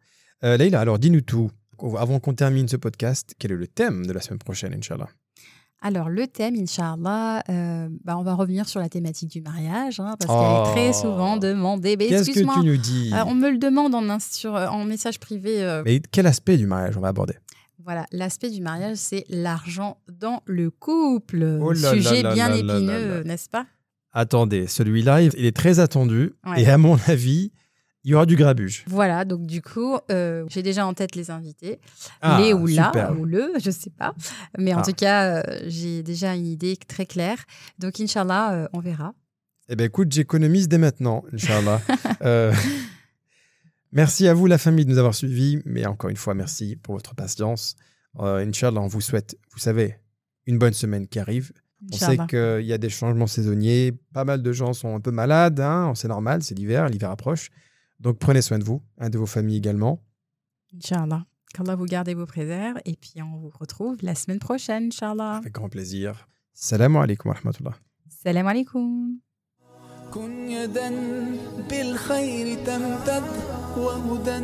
Leïla, alors dis-nous tout. Avant qu'on termine ce podcast, quel est le thème de la semaine prochaine, Inch'Allah? Alors, le thème, Inch'Allah, euh, bah, on va revenir sur la thématique du mariage, hein, parce Oh. qu'elle est très souvent demandée. Mais Qu'est-ce que tu nous dis? euh, on me le demande en, en message privé. euh, Mais quel aspect du mariage on va aborder? Voilà, l'aspect du mariage, c'est l'argent dans le couple. Oh là Sujet là bien là épineux, n'est-ce pas? Attendez, celui-là, il il est très attendu. Ouais. Et à mon avis, il y aura du grabuge. Voilà, donc du coup, euh, j'ai déjà en tête les invités. Ah, les ou la, ou le, je sais pas. Mais en Ah. tout cas, euh, j'ai déjà une idée très claire. Donc, Inch'Allah, euh, on verra. Eh bien, écoute, j'économise dès maintenant, Inch'Allah. Merci à vous, la famille, de nous avoir suivis. Mais encore une fois, merci pour votre patience. Inch'Allah, on vous souhaite, vous savez, une bonne semaine qui arrive. On sait qu'il y a des changements saisonniers. Pas mal de gens sont un peu malades. Hein, c'est normal, c'est l'hiver, l'hiver approche. Donc prenez soin de vous, un de vos familles également. Inch'Allah. Qu'Allah vous garde et vous préserve. Et puis on vous retrouve la semaine prochaine, Inch'Allah. Avec grand plaisir. Salam alaikum wa rahmatullah. Salam alaikum. كن يدا بالخير تمتد وهدى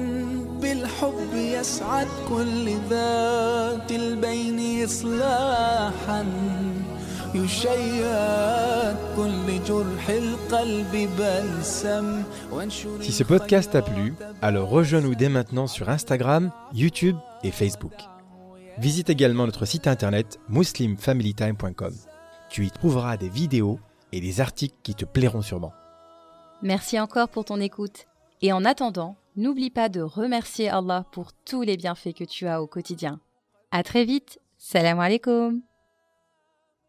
بالحب يسعد كل ذات البين إصلاحا si ce podcast t'a plu, alors rejoins-nous dès maintenant sur Instagram, YouTube et Facebook. Visite également notre site internet muslimfamilytime.com. Tu y trouveras des vidéos et des articles qui te plairont sûrement. Merci encore pour ton écoute. Et en attendant, n'oublie pas de remercier Allah pour tous les bienfaits que tu as au quotidien. À très vite. Salam alaikum.